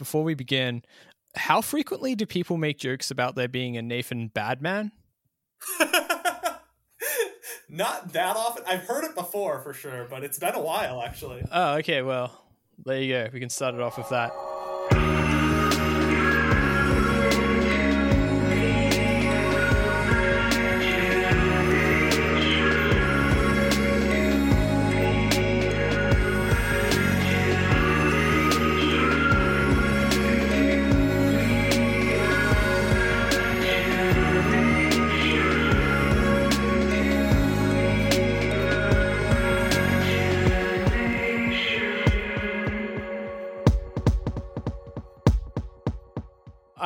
before we begin, how frequently do people make jokes about there being a Nathan Badman? Not that often. I've heard it before for sure, but it's been a while actually. Oh, okay. Well, there you go. We can start it off with that.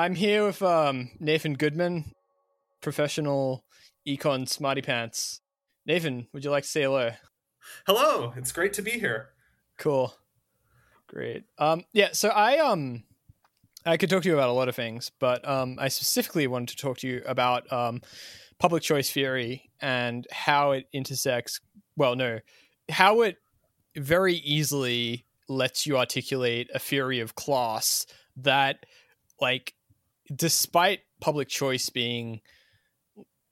I'm here with um, Nathan Goodman, professional econ smarty pants. Nathan, would you like to say hello? Hello, it's great to be here. Cool, great. Um, yeah, so I um, I could talk to you about a lot of things, but um, I specifically wanted to talk to you about um, public choice theory and how it intersects. Well, no, how it very easily lets you articulate a theory of class that like despite public choice being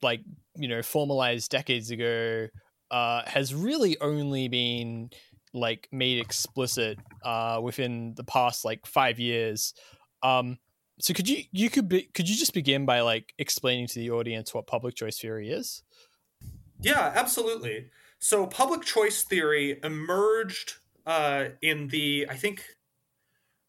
like you know formalized decades ago uh, has really only been like made explicit uh, within the past like five years. Um, so could you you could be could you just begin by like explaining to the audience what public choice theory is? Yeah absolutely. So public choice theory emerged uh, in the i think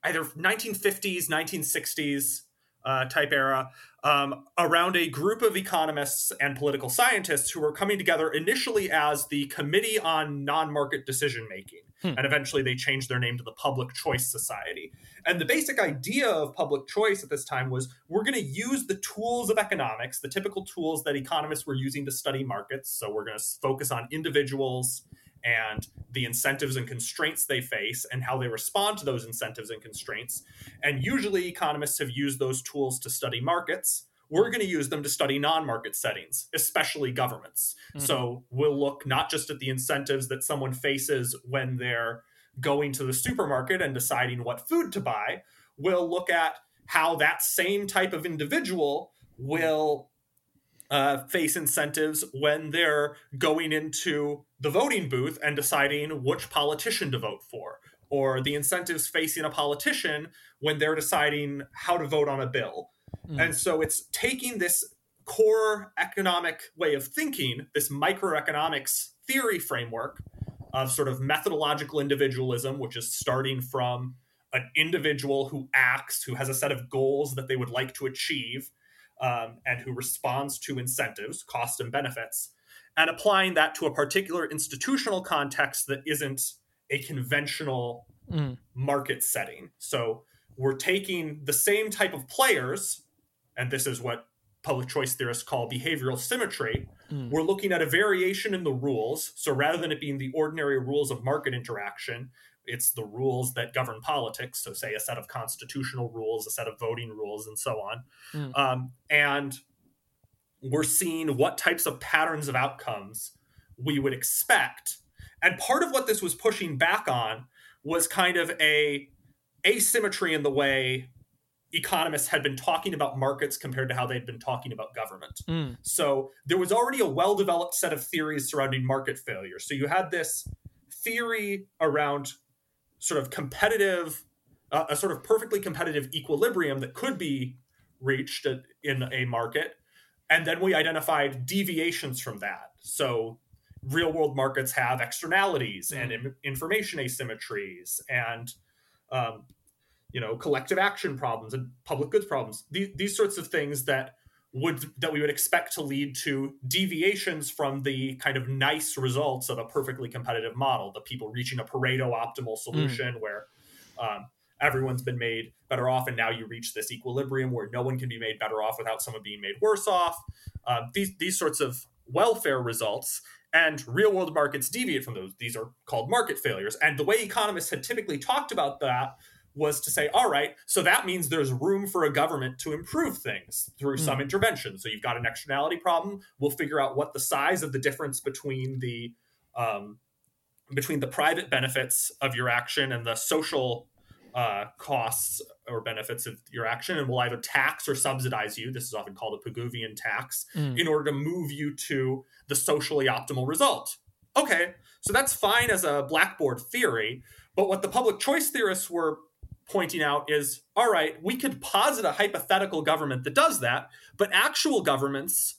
either 1950s 1960s uh, type era um, around a group of economists and political scientists who were coming together initially as the Committee on Non Market Decision Making. Hmm. And eventually they changed their name to the Public Choice Society. And the basic idea of public choice at this time was we're going to use the tools of economics, the typical tools that economists were using to study markets. So we're going to focus on individuals and the incentives and constraints they face and how they respond to those incentives and constraints. And usually, economists have used those tools to study markets. We're going to use them to study non market settings, especially governments. Mm-hmm. So we'll look not just at the incentives that someone faces when they're going to the supermarket and deciding what food to buy, we'll look at how that same type of individual will uh, face incentives when they're going into the voting booth and deciding which politician to vote for, or the incentives facing a politician when they're deciding how to vote on a bill. Mm. And so it's taking this core economic way of thinking, this microeconomics theory framework of sort of methodological individualism, which is starting from an individual who acts, who has a set of goals that they would like to achieve, um, and who responds to incentives, cost and benefits, and applying that to a particular institutional context that isn't a conventional mm. market setting. So we're taking the same type of players, and this is what public choice theorists call behavioral symmetry. Mm. We're looking at a variation in the rules. So rather than it being the ordinary rules of market interaction, it's the rules that govern politics. So, say a set of constitutional rules, a set of voting rules, and so on. Mm. Um, and we're seeing what types of patterns of outcomes we would expect. And part of what this was pushing back on was kind of a asymmetry in the way economists had been talking about markets compared to how they'd been talking about government. Mm. So there was already a well developed set of theories surrounding market failure. So you had this theory around sort of competitive, uh, a sort of perfectly competitive equilibrium that could be reached in a market. And then we identified deviations from that. So real world markets have externalities mm-hmm. and information asymmetries and um, you know collective action problems and public goods problems these, these sorts of things that would that we would expect to lead to deviations from the kind of nice results of a perfectly competitive model. The people reaching a pareto optimal solution mm. where um, everyone's been made better off and now you reach this equilibrium where no one can be made better off without someone being made worse off. Um, these these sorts of welfare results and real world markets deviate from those. These are called market failures. And the way economists had typically talked about that was to say, all right, so that means there's room for a government to improve things through some hmm. intervention. So you've got an externality problem. We'll figure out what the size of the difference between the um, between the private benefits of your action and the social uh, costs or benefits of your action and we'll either tax or subsidize you. This is often called a Pigouvian tax Mm. in order to move you to the socially optimal result. Okay, so that's fine as a blackboard theory, but what the public choice theorists were pointing out is all right, we could posit a hypothetical government that does that, but actual governments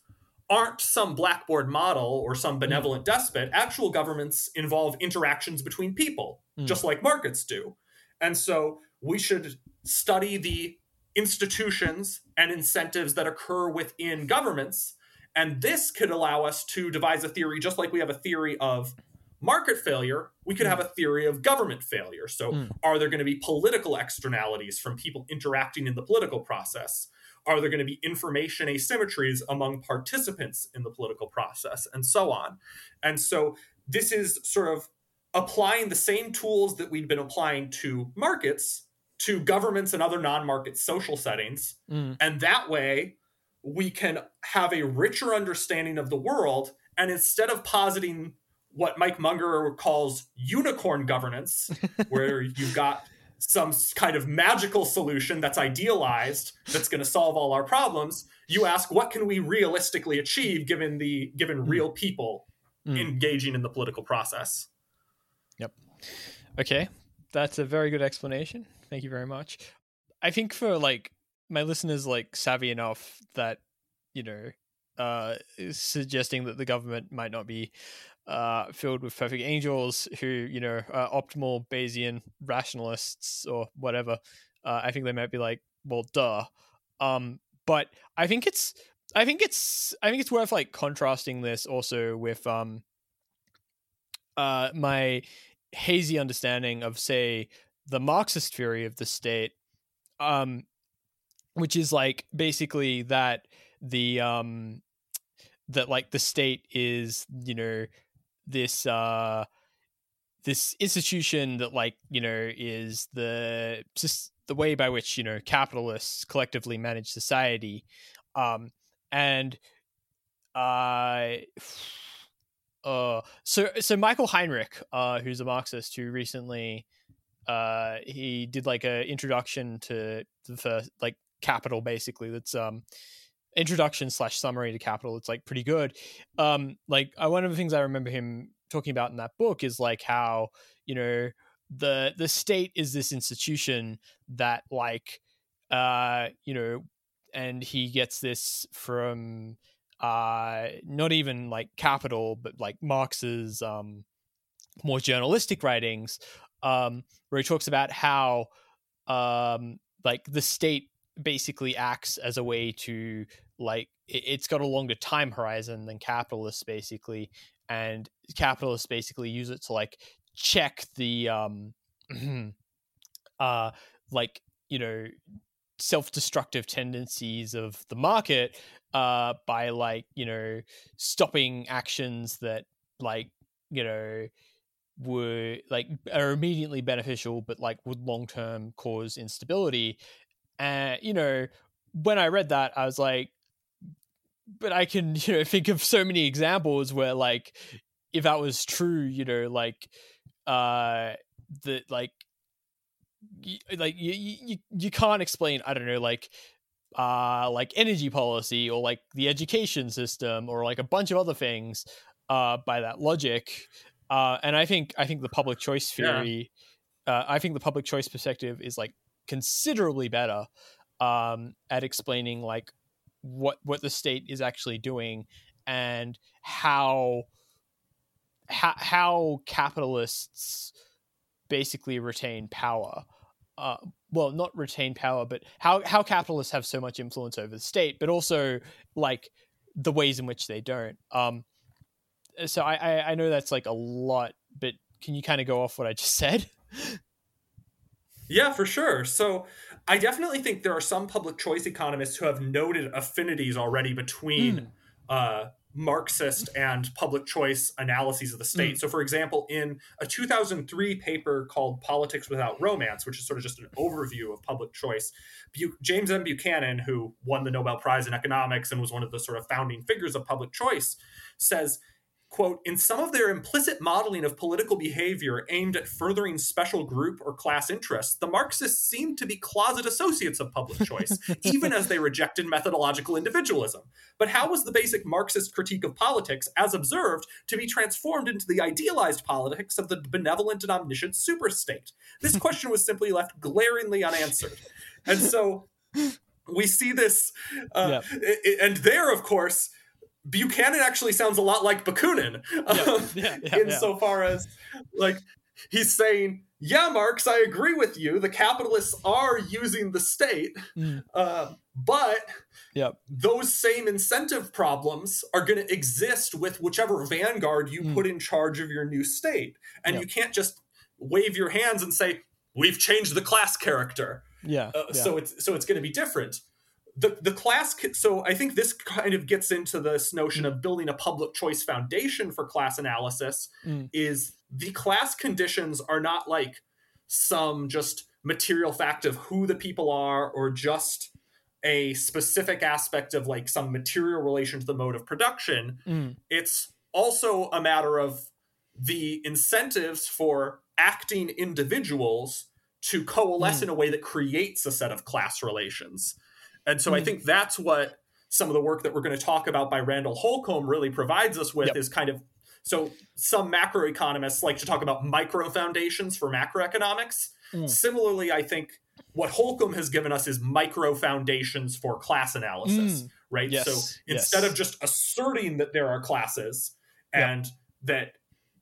aren't some blackboard model or some benevolent despot. Actual governments involve interactions between people, Mm. just like markets do. And so we should study the institutions and incentives that occur within governments. And this could allow us to devise a theory, just like we have a theory of market failure, we could have a theory of government failure. So, Mm. are there going to be political externalities from people interacting in the political process? Are there going to be information asymmetries among participants in the political process, and so on? And so, this is sort of applying the same tools that we've been applying to markets to governments and other non market social settings. Mm. And that way, we can have a richer understanding of the world. And instead of positing what Mike Munger calls unicorn governance, where you've got some kind of magical solution that's idealized that's going to solve all our problems, you ask what can we realistically achieve given the given real people Mm. engaging in the political process. Yep okay, that's a very good explanation. Thank you very much. I think for like my listeners, like savvy enough that you know, uh, suggesting that the government might not be uh filled with perfect angels who you know are optimal Bayesian rationalists or whatever. Uh, I think they might be like, well, duh. Um, but I think it's I think it's I think it's worth like contrasting this also with um uh my hazy understanding of say the Marxist theory of the state, um, which is like basically that the um that like the state is you know this uh this institution that like you know is the just the way by which you know capitalists collectively manage society um and uh uh so so michael heinrich uh who's a marxist who recently uh he did like a introduction to the first like capital basically that's um introduction slash summary to capital it's like pretty good. Um like uh, one of the things i remember him talking about in that book is like how you know the the state is this institution that like uh you know and he gets this from uh not even like capital but like marx's um more journalistic writings um where he talks about how um like the state basically acts as a way to like it, it's got a longer time horizon than capitalists basically and capitalists basically use it to like check the um uh like you know self-destructive tendencies of the market uh by like you know stopping actions that like you know were like are immediately beneficial but like would long term cause instability. And you know when i read that i was like but i can you know think of so many examples where like if that was true you know like uh that like y- like you, you you can't explain i don't know like uh like energy policy or like the education system or like a bunch of other things uh by that logic uh and i think i think the public choice Yeah. theory uh i think the public choice perspective is like considerably better um at explaining like what what the state is actually doing and how how, how capitalists basically retain power uh, well not retain power but how how capitalists have so much influence over the state but also like the ways in which they don't um so i i, I know that's like a lot but can you kind of go off what i just said Yeah, for sure. So I definitely think there are some public choice economists who have noted affinities already between uh, Marxist and public choice analyses of the state. So, for example, in a 2003 paper called Politics Without Romance, which is sort of just an overview of public choice, Bu- James M. Buchanan, who won the Nobel Prize in economics and was one of the sort of founding figures of public choice, says, quote, in some of their implicit modeling of political behavior aimed at furthering special group or class interests, the Marxists seemed to be closet associates of public choice, even as they rejected methodological individualism. But how was the basic Marxist critique of politics, as observed, to be transformed into the idealized politics of the benevolent and omniscient superstate? This question was simply left glaringly unanswered. And so we see this, uh, and there, of course, Buchanan actually sounds a lot like Bakunin, um, yeah, yeah, insofar as like he's saying, "Yeah, Marx, I agree with you. The capitalists are using the state, mm. uh, but." Yep. Those same incentive problems are going to exist with whichever vanguard you mm. put in charge of your new state. And yep. you can't just wave your hands and say, "We've changed the class character." Yeah. Uh, yeah. So it's so it's going to be different the the class so i think this kind of gets into this notion of building a public choice foundation for class analysis mm. is the class conditions are not like some just material fact of who the people are or just a specific aspect of like some material relation to the mode of production mm. it's also a matter of the incentives for acting individuals to coalesce mm. in a way that creates a set of class relations and so mm-hmm. I think that's what some of the work that we're going to talk about by Randall Holcombe really provides us with yep. is kind of so some macroeconomists like to talk about micro foundations for macroeconomics. Mm. Similarly, I think what Holcombe has given us is micro foundations for class analysis, mm. right? Yes. So instead yes. of just asserting that there are classes and yep. that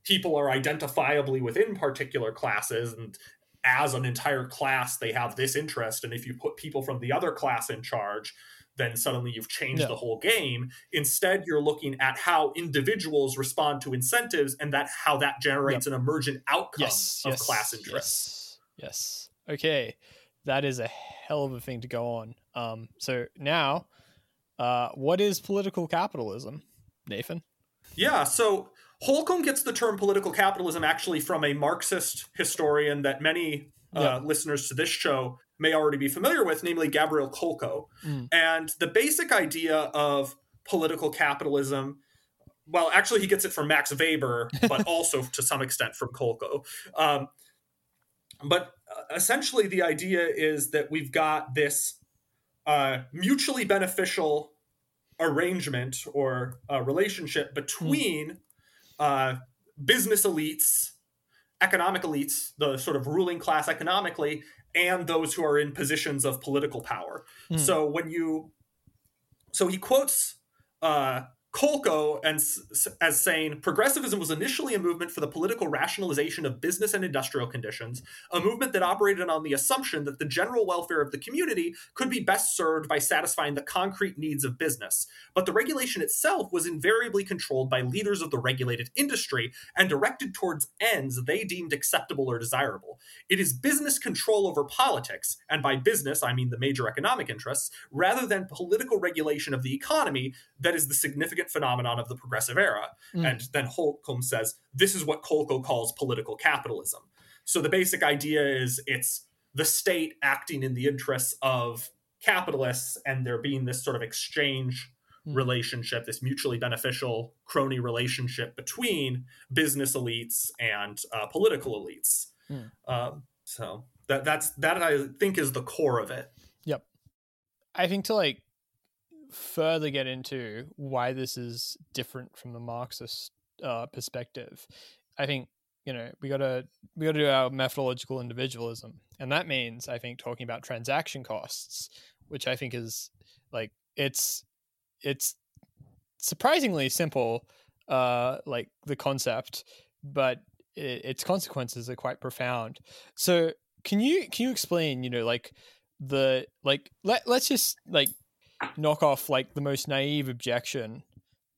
people are identifiably within particular classes and as an entire class they have this interest and if you put people from the other class in charge then suddenly you've changed yeah. the whole game instead you're looking at how individuals respond to incentives and that how that generates yep. an emergent outcome yes, of yes, class interest yes. yes okay that is a hell of a thing to go on um, so now uh, what is political capitalism nathan yeah so Holcombe gets the term political capitalism actually from a Marxist historian that many uh, listeners to this show may already be familiar with, namely Gabriel Kolko. Mm. And the basic idea of political capitalism, well, actually, he gets it from Max Weber, but also to some extent from Kolko. Um, but uh, essentially, the idea is that we've got this uh, mutually beneficial arrangement or relationship hmm. between mm uh, business elites, economic elites, the sort of ruling class economically, and those who are in positions of political power. Mm. So when you, so he quotes uh, Kolko and as saying progressivism was initially a movement for the political rationalization of business and industrial conditions, a movement that operated on the assumption that the general welfare of the community could be best served by satisfying the concrete needs of business. But the regulation itself was invariably controlled by leaders of the regulated industry and directed towards ends they deemed acceptable or desirable. It is business control over politics, and by business I mean the major economic interests, rather than political regulation of the economy that is the significant phenomenon of the progressive era. Mm. And then Holcombe says, this is what Kolko calls political capitalism. So the basic idea is it's the state acting in the interests of capitalists and there being this sort of exchange mm. relationship, this mutually beneficial crony relationship between business elites and uh, political elites. Mm. Um, so that that's that I think is the core of it. Yep. I think to like further get into why this is different from the Marxist uh, perspective, I think you know we got to we got to do our methodological individualism, and that means I think talking about transaction costs, which I think is like it's it's surprisingly simple, uh, like the concept, but it, its consequences are quite profound. So can you can you explain you know like the like let let's just like knock off like the most naive objection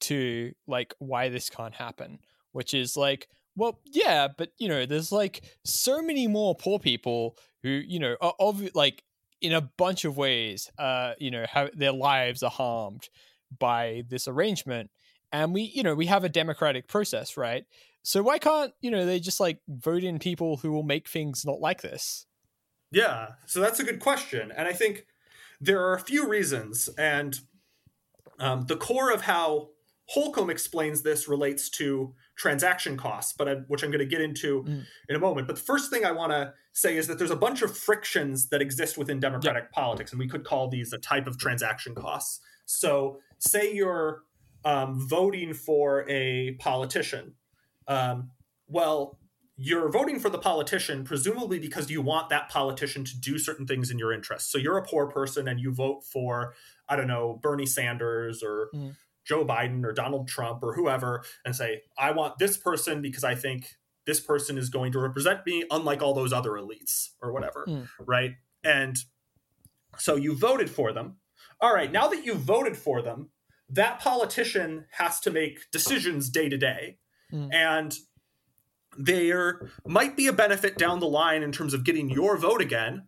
to like why this can't happen, which is like, well, yeah, but you know, there's like so many more poor people who, you know, are like in a bunch of ways, uh, you know, have their lives are harmed by this arrangement. And we, you know, we have a democratic process, right? So why can't, you know, they just like vote in people who will make things not like this? Yeah. So that's a good question. And I think there are a few reasons, and um, the core of how Holcombe explains this relates to transaction costs, but I, which I'm going to get into mm. in a moment. But the first thing I want to say is that there's a bunch of frictions that exist within democratic yep. politics, and we could call these a type of transaction costs. So, say you're um, voting for a politician. Um, well, you're voting for the politician presumably because you want that politician to do certain things in your interest. So you're a poor person and you vote for, I don't know, Bernie Sanders or mm. Joe Biden or Donald Trump or whoever and say, I want this person because I think this person is going to represent me, unlike all those other elites or whatever. Mm. Right. And so you voted for them. All right. Now that you voted for them, that politician has to make decisions day to day. Mm. And there might be a benefit down the line in terms of getting your vote again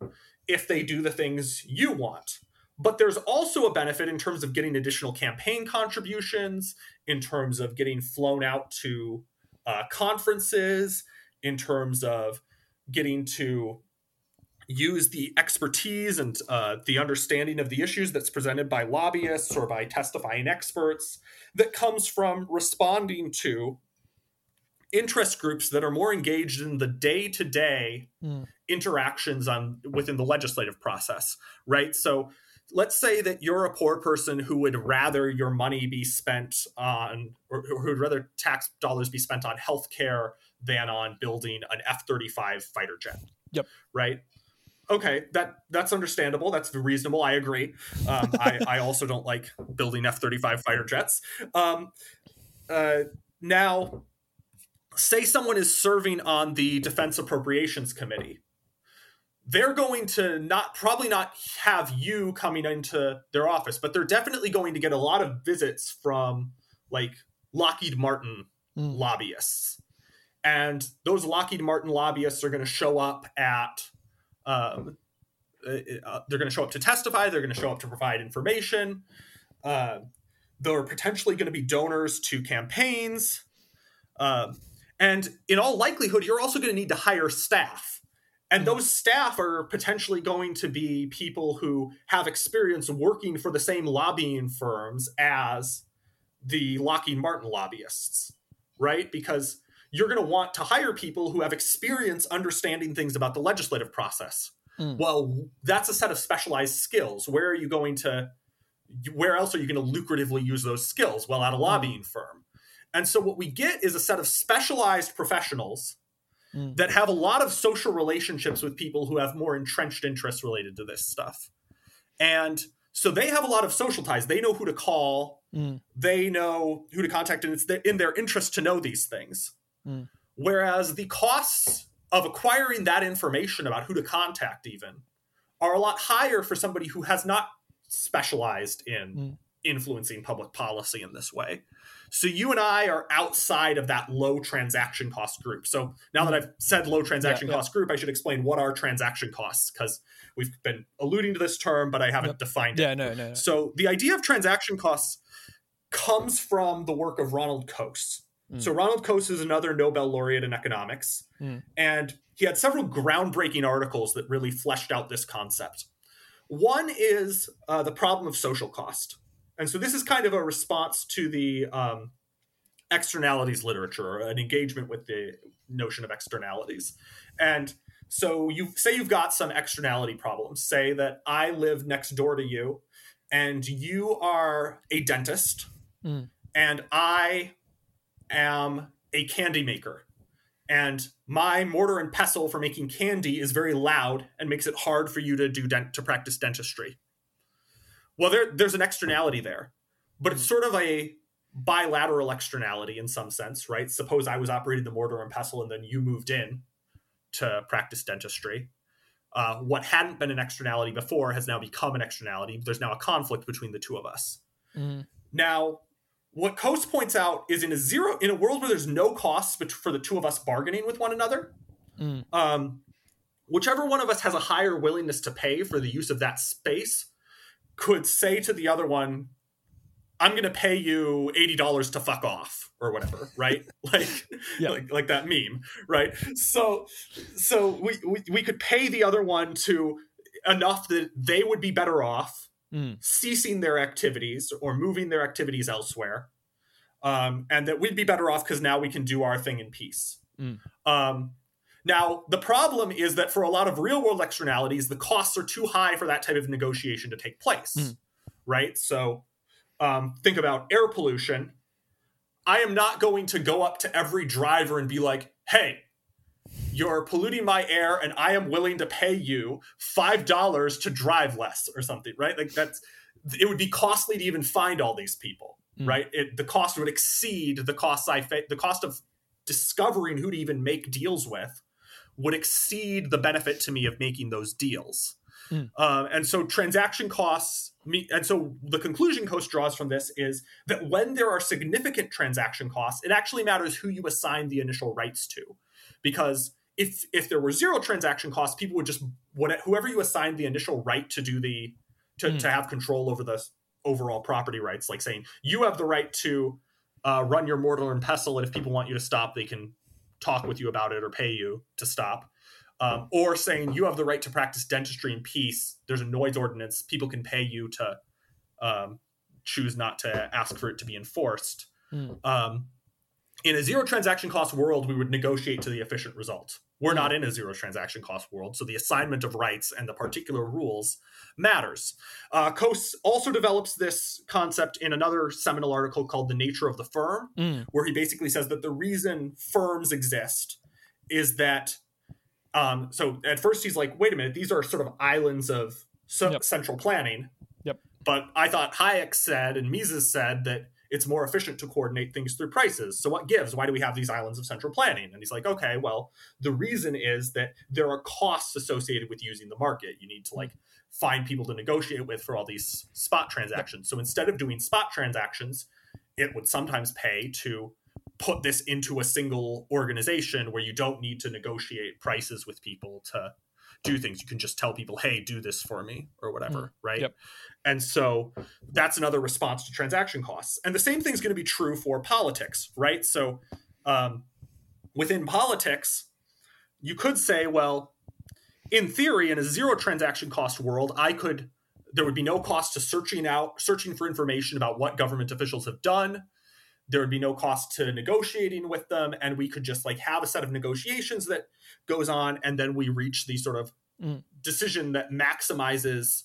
if they do the things you want. But there's also a benefit in terms of getting additional campaign contributions, in terms of getting flown out to uh, conferences, in terms of getting to use the expertise and uh, the understanding of the issues that's presented by lobbyists or by testifying experts that comes from responding to interest groups that are more engaged in the day-to-day mm. interactions on within the legislative process right? So let's say that you're a poor person who would rather your money be spent on or who would rather tax dollars be spent on healthcare than on building an F-35 fighter jet. Yep. Right? Okay that that's understandable. That's reasonable. I agree. Um, I, I also don't like building f-35 fighter jets. Um, uh, now say someone is serving on the Defense Appropriations Committee, they're going to not probably not have you coming into their office, but they're definitely going to get a lot of visits from like Lockheed Martin mm. lobbyists. And those Lockheed Martin lobbyists are going to show up at, um, uh, uh they're going to show up to testify, they're going to show up to provide information. Uh, they're potentially going to be donors to campaigns. Uh, and in all likelihood, you're also going to need to hire staff. And hmm. those staff are potentially going to be people who have experience working for the same lobbying firms as the Lockheed Martin lobbyists, right? Because you're going to want to hire people who have experience understanding things about the legislative process. Mm. Well, that's a set of specialized skills. Where are you going to, where else are you going to lucratively use those skills? Well, at a hmm. lobbying firm. And so what we get is a set of specialized professionals mm. that have a lot of social relationships with people who have more entrenched interests related to this stuff. And so they have a lot of social ties. They know who to call. Mm. They know who to contact, and it's in their interest to know these things. Mm. Whereas the costs of acquiring that information about who to contact, even, are a lot higher for somebody who has not specialized in mm. influencing public policy in this way. So you and I are outside of that low transaction cost group. So now that I've said low transaction yeah, cost yeah. group, I should explain what are transaction costs because we've been alluding to this term, but I haven't yep. defined it. Yeah, no, no, no. So the idea of transaction costs comes from the work of Ronald Coase. Mm. So Ronald Coase is another Nobel laureate in economics, mm. and he had several groundbreaking articles that really fleshed out this concept. One is uh, the problem of social cost. And so this is kind of a response to the um, externalities literature, or an engagement with the notion of externalities. And so you say you've got some externality problems. Say that I live next door to you, and you are a dentist, mm. and I am a candy maker. And my mortar and pestle for making candy is very loud and makes it hard for you to do dent- to practice dentistry. Well, there, there's an externality there, but it's hmm. sort of a bilateral externality in some sense, right? Suppose I was operating the mortar and pestle and then you moved in to practice dentistry. Uh, what hadn't been an externality before has now become an externality. There's now a conflict between the two of us. Mm. Now, what Coase points out is in a zero in a world where there's no costs for the two of us bargaining with one another, mm. um, whichever one of us has a higher willingness to pay for the use of that space could say to the other one, I'm going to pay you $80 to fuck off or whatever, right? like, yeah. like, like that meme, right? So, so we, we, we could pay the other one to enough that they would be better off mm. ceasing their activities or moving their activities elsewhere. um, and that we'd be better off because now we can do our thing in peace. Mm. Um, now, the problem is that for a lot of real world externalities, the costs are too high for that type of negotiation to take place, Mm. right? So, um, think about air pollution. I am not going to go up to every driver and be like, hey, you're polluting my air and I am willing to pay you $5 to drive less or something, right? Like that's, it would be costly to even find all these people, Mm. right? It, the cost would exceed the costs I, fa- the cost of discovering who to even make deals with would exceed the benefit to me of making those deals. Mm. Um, and so transaction costs, me, and so the conclusion Coase draws from this is that when there are significant transaction costs, it actually matters who you assign the initial rights to, because if if there were zero transaction costs, people would just what whoever you assigned the initial right to do the to, Mm. to have control over the overall property rights, like saying you have the right to uh, run your mortar and pestle, and if people want you to stop, they can talk with you about it or pay you to stop. Um, or saying you have the right to practice dentistry in peace. There's a noise ordinance. People can pay you to um, choose not to ask for it to be enforced. Mm. Um, in a zero transaction cost world, we would negotiate to the efficient result. We're not in a zero transaction cost world, so the assignment of rights and the particular rules matters. Uh, Coase also develops this concept in another seminal article called The Nature of the Firm, Mm. where he basically says that the reason firms exist is that um, so at first he's like wait a minute these are sort of islands of so- Yep. central planning Yep. but i thought hayek said and mises said that it's more efficient to coordinate things through prices. So what gives? Why do we have these islands of central planning? And he's like okay well the reason is that there are costs associated with using the market. You need to like find people to negotiate with for all these spot transactions. So instead of doing spot transactions it would sometimes pay to put this into a single organization where you don't need to negotiate prices with people to do things. You can just tell people, hey, do this for me or whatever, right? Yep. And so that's another response to transaction costs. And the same thing is going to be true for politics, right? So um, within politics, you could say, well, in theory, in a zero transaction cost world, I could there would be no cost to searching out searching for information about what government officials have done there would be no cost to negotiating with them and we could just like have a set of negotiations that goes on and then we reach the sort of Mm. decision that maximizes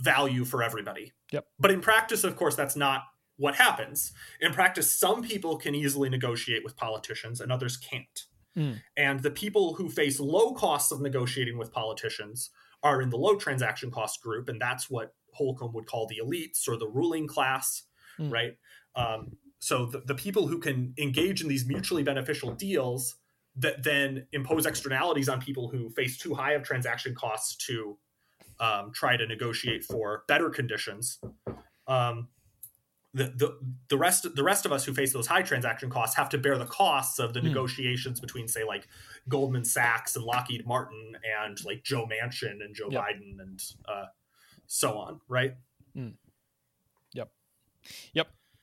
value for everybody Yep. but in practice of course that's not what happens in practice some people can easily negotiate with politicians and others can't Mm. and the people who face low costs of negotiating with politicians are in the low transaction cost group and that's what holcombe would call the elites or the ruling class Mm. right um, so the, the people who can engage in these mutually beneficial deals that then impose externalities on people who face too high of transaction costs to um, try to negotiate for better conditions. Um, the, the the rest the rest of us who face those high transaction costs have to bear the costs of the Hmm. negotiations between say like Goldman Sachs and Lockheed Martin and like Joe Manchin and Joe Yep. Biden and uh, so on, right?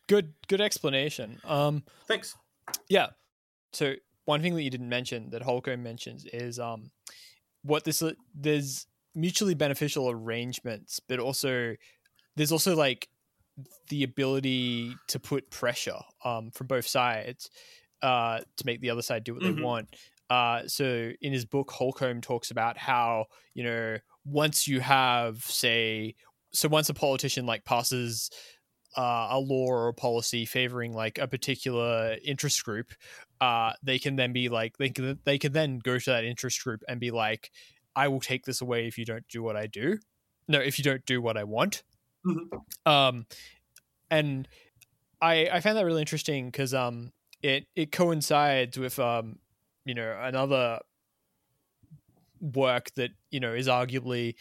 Good good explanation. Um Thanks. yeah. So one thing that you didn't mention that Holcombe mentions is um what this there's mutually beneficial arrangements, but also there's also like the ability to put pressure um from both sides uh to make the other side do what Mhm. they want. Uh so in his book Holcombe talks about how, you know, once you have say so once a politician like passes uh, a law or a policy favoring like a particular interest group, uh, they can then be like they can they can then go to that interest group and be like, I will take this away if you don't do what I do. No, if you don't do what I want. Mhm. Um, and I I found that really interesting because um it it coincides with um you know another work that you know is arguably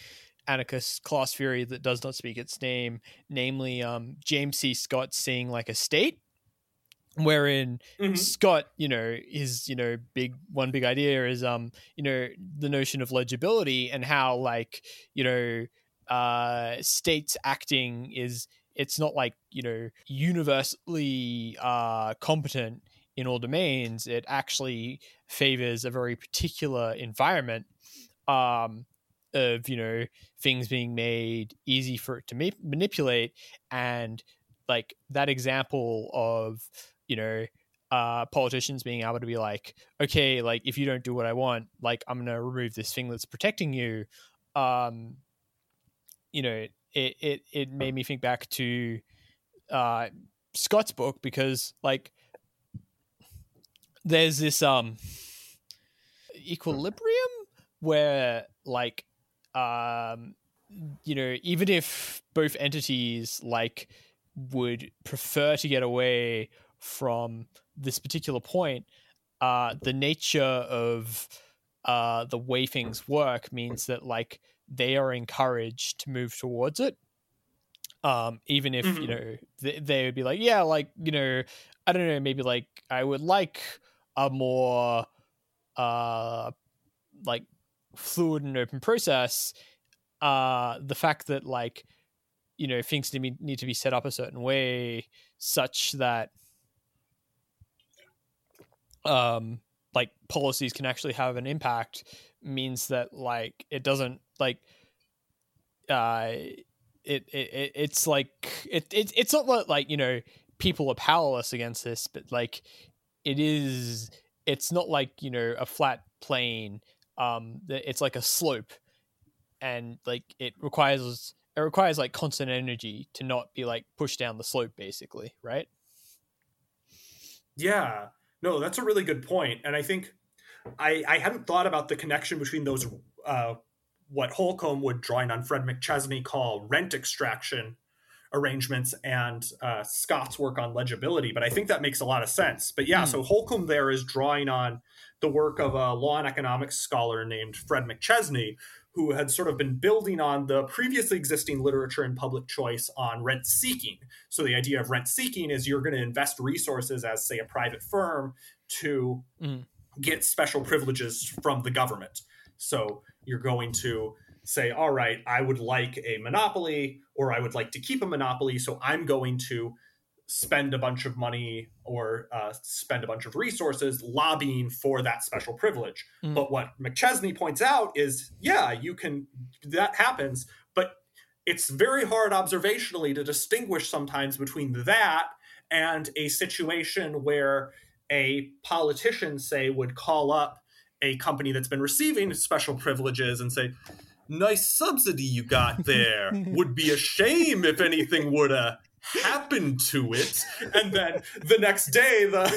anarchist class theory that does not speak its name, namely um, James C. Scott seeing like a state, wherein Mhm. Scott, you know, his you know big one big idea is um you know the notion of legibility and how like you know uh states acting is it's not like you know universally uh competent in all domains it actually favors a very particular environment um of you know things being made easy for it to ma- manipulate and like that example of you know uh, politicians being able to be like, okay, like if you don't do what I want, like I'm gonna remove this thing that's protecting you. Um, you know, it it it made me think back to uh, Scott's book because like there's this um equilibrium where like um you know even if both entities like would prefer to get away from this particular point uh the nature of uh the way things work means that like they are encouraged to move towards it um even if Mhm. you know they, they would be like yeah like you know i don't know maybe like i would like a more uh like fluid and open process uh the fact that like you know things need, to be set up a certain way such that um like policies can actually have an impact means that like it doesn't like uh it, it, it it's like it, it it's not like you know people are powerless against this but like it is it's not like you know a flat plane um it's like a slope and like it requires it requires like constant energy to not be like pushed down the slope basically right Yeah, no, that's a really good point, and I think I I hadn't thought about the connection between those uh, what Holcombe would drawing on Fred McChesney call rent extraction arrangements and uh, Scott's work on legibility, but I think that makes a lot of sense. But yeah, Hmm. so Holcombe there is drawing on the work of a law and economics scholar named Fred McChesney, who had sort of been building on the previously existing literature in public choice on rent seeking. So the idea of rent seeking is you're going to invest resources as, say, a private firm to Mhm. get special privileges from the government. So you're going to say, all right, I would like a monopoly or I would like to keep a monopoly. So I'm going to spend a bunch of money or uh, spend a bunch of resources lobbying for that special privilege. Mm. But what McChesney points out is, yeah, you can, that happens, but it's very hard observationally to distinguish sometimes between that and a situation where a politician, say, would call up a company that's been receiving special privileges and say, Nice subsidy you got there. Would be a shame if anything would have happened to it. And then the next day, the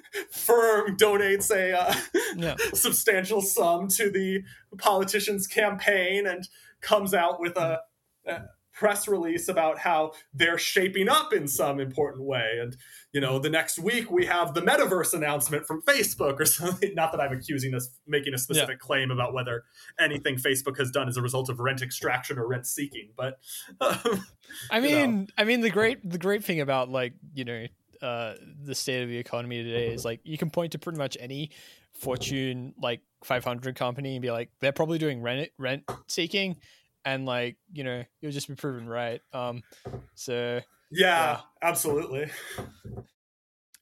firm donates a uh, yeah substantial sum to the politician's campaign and comes out with a, a press release about how they're shaping up in some important way. And, you know, the next week we have the metaverse announcement from Facebook or something. Not that I'm accusing us making a specific claim about whether anything Facebook has done as a result of rent extraction or rent seeking, but um, I you know. mean, I mean the great the great thing about like you know uh, the state of the economy today is like you can point to pretty much any Fortune like 500 company and be like they're probably doing rent rent seeking, and like you know you'll just be proven right. Um, so yeah, Yeah. absolutely.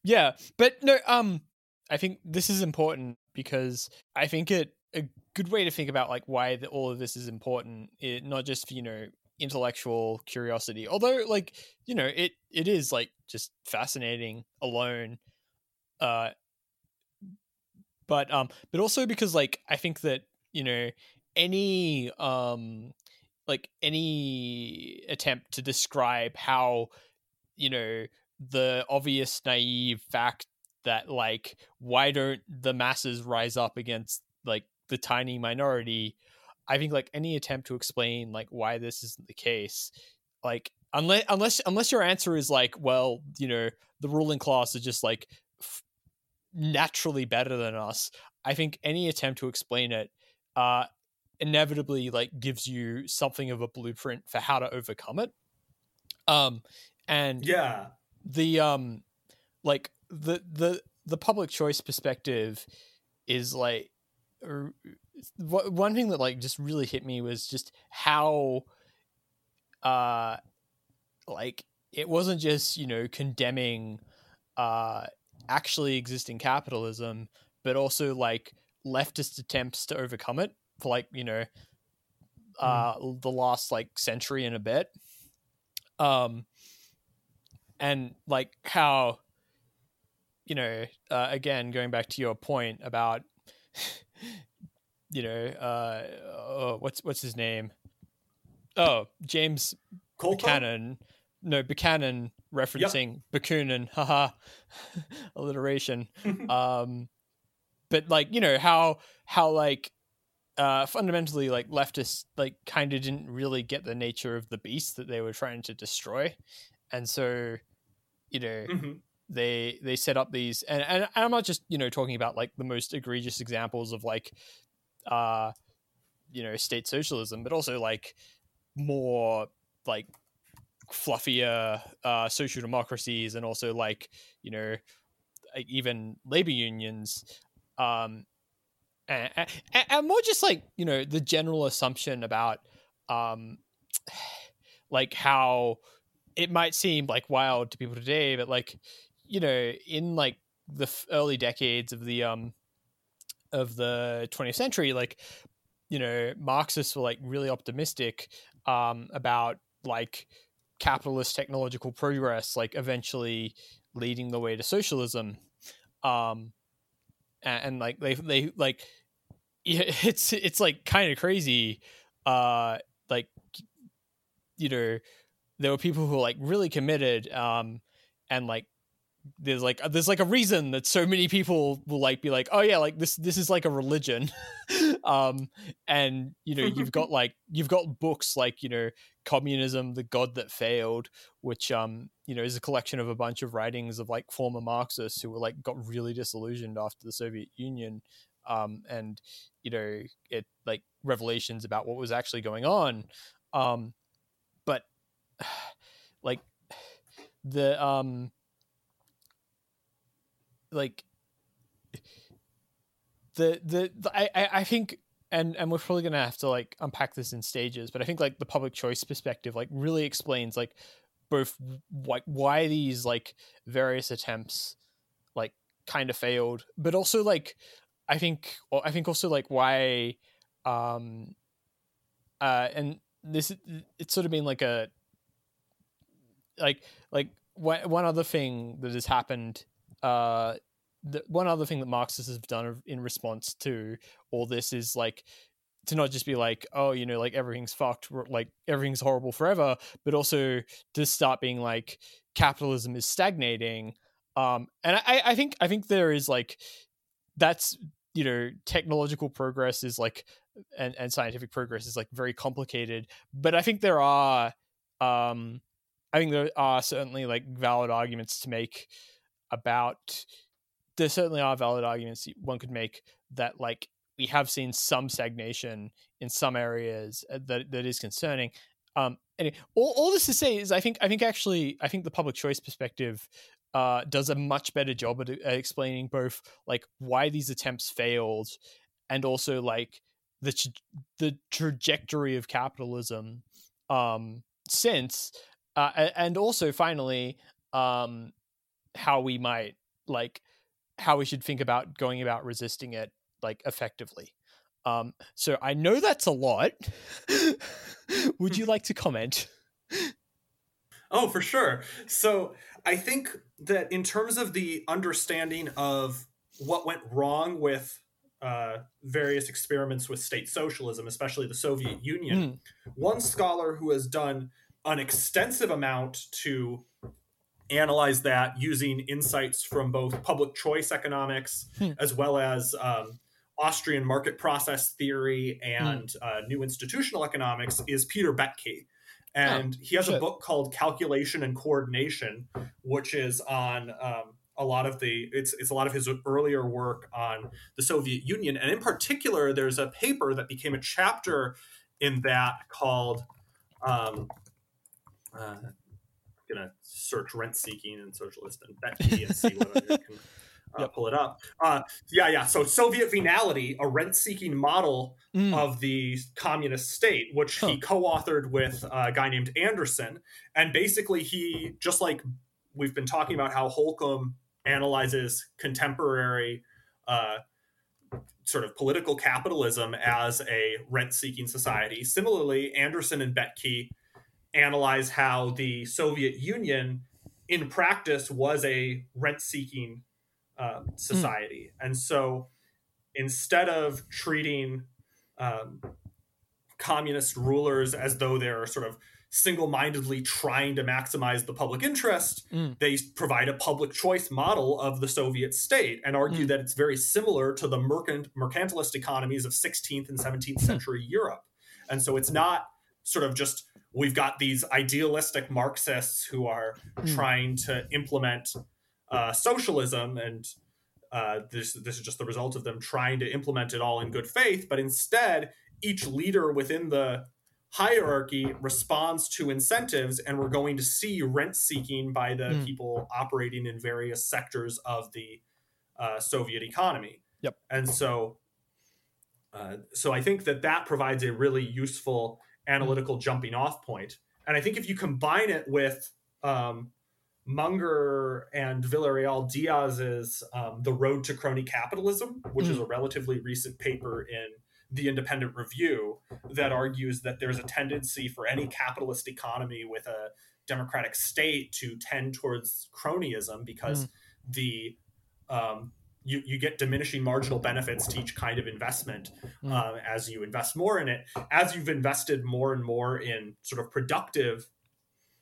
yeah, but no, um, I think this is important because I think it a good way to think about like why the, all of this is important, it, not just for, you know intellectual curiosity, although like you know it it is like just fascinating alone, uh, but um, but also because like I think that you know any um like any attempt to describe how you know the obvious naive fact that like why don't the masses rise up against like the tiny minority? I think like any attempt to explain like why this isn't the case like unless unless unless your answer is like well you know the ruling class is just like f- naturally better than us i think any attempt to explain it uh inevitably like gives you something of a blueprint for how to overcome it um and Yeah. the um like the the the public choice perspective is like one thing that like just really hit me was just how uh like it wasn't just you know condemning uh actually existing capitalism but also like leftist attempts to overcome it like you know uh the last like century and a bit um and like how you know, uh, again, going back to your point about, you know, uh, oh, what's what's his name? Oh, James Kolko? Buchanan. No, Buchanan referencing Bakunin. Haha, alliteration. um, but like you know how how like uh, fundamentally like leftists like kind of didn't really get the nature of the beast that they were trying to destroy, and so you know hmm they they set up these and, and I'm not just you know talking about like the most egregious examples of like uh you know state socialism but also like more like fluffier uh social democracies and also like you know like even labor unions. Um and, and, more just like you know the general assumption about um like how it might seem like wild to people today but like you know in like the early decades of the um of the 20th century like you know marxists were like really optimistic um about like capitalist technological progress like eventually leading the way to socialism. Um and, and like they they like it's it's like kind of crazy uh like you know there were people who were like really committed um and like there's like there's like a reason that so many people will like be like oh yeah like this this is like a religion um and you know you've got like you've got books like you know communism the god that failed which um you know is a collection of a bunch of writings of like former marxists who were like got really disillusioned after the soviet union. Um and you know it like revelations about what was actually going on. Um but like the um like the the, the I, I think and and we're probably gonna have to like unpack this in stages but i think like the public choice perspective like really explains like both like why these like various attempts like kind of failed but also like i think i think also like why um uh and this it's sort of been like a like like one other thing that has happened uh the one other thing that Marxists have done in response to all this is like to not just be like, oh, you know, like everything's fucked, like everything's horrible forever, but also to start being like capitalism is stagnating. Um, and I, I think I think there is like that's you know technological progress is like and, and scientific progress is like very complicated, but I think there are um, I think there are certainly like valid arguments to make about there certainly are valid arguments one could make that like we have seen some stagnation in some areas uh, that that is concerning. Um, anyway, all, all this to say is, I think I think actually I think the public choice perspective uh, does a much better job at, at explaining both like why these attempts failed and also like the the trajectory of capitalism um, since uh, and also finally um, how we might like how we should think about going about resisting it like effectively. Um, so I know that's a lot. Would you like to comment? Oh, for sure. So I think that in terms of the understanding of what went wrong with uh, various experiments with state socialism, especially the Soviet Union, mm. one scholar who has done an extensive amount to analyze that using insights from both public choice economics hmm. as well as um, Austrian market process theory and hmm. uh, new institutional economics is Peter Boettke. And oh, he has shit. a book called Calculation and Coordination, which is on um, a lot of the it's it's a lot of his earlier work on the Soviet Union, and in particular, there's a paper that became a chapter in that called um, uh, gonna search rent seeking and socialist and Boettke and see whether I can uh, yep. pull it up. Uh, yeah, yeah. So Soviet venality, a rent seeking model mm. of the communist state, which huh. he co-authored with a guy named Anderson, and basically he just like we've been talking about how Holcombe analyzes contemporary. Uh, sort of political capitalism as a rent seeking society. Similarly, Anderson and Boettke analyze how the Soviet Union, in practice, was a rent seeking um, society. Mm. And so instead of treating um, communist rulers as though they're sort of single-mindedly trying to maximize the public interest mm. they provide a public choice model of the soviet state and argue mm. that it's very similar to the mercant- mercantilist economies of 16th and 17th hmm. century europe and so it's not sort of just we've got these idealistic marxists who are mm. trying to implement uh, socialism and uh, this this is just the result of them trying to implement it all in good faith. But instead, each leader within the hierarchy responds to incentives, and we're going to see rent seeking by the mm. people operating in various sectors of the uh, Soviet economy. Yep. And so, uh, so I think that that provides a really useful analytical jumping off point. And I think if you combine it with um, Munger and Villarreal Diaz's um, The Road to Crony Capitalism, which mm. is a relatively recent paper in the Independent Review that argues that there's a tendency for any capitalist economy with a democratic state to tend towards cronyism because mm. the um, you, you get diminishing marginal benefits to each kind of investment mm. uh, as you invest more in it. As you've invested more and more in sort of productive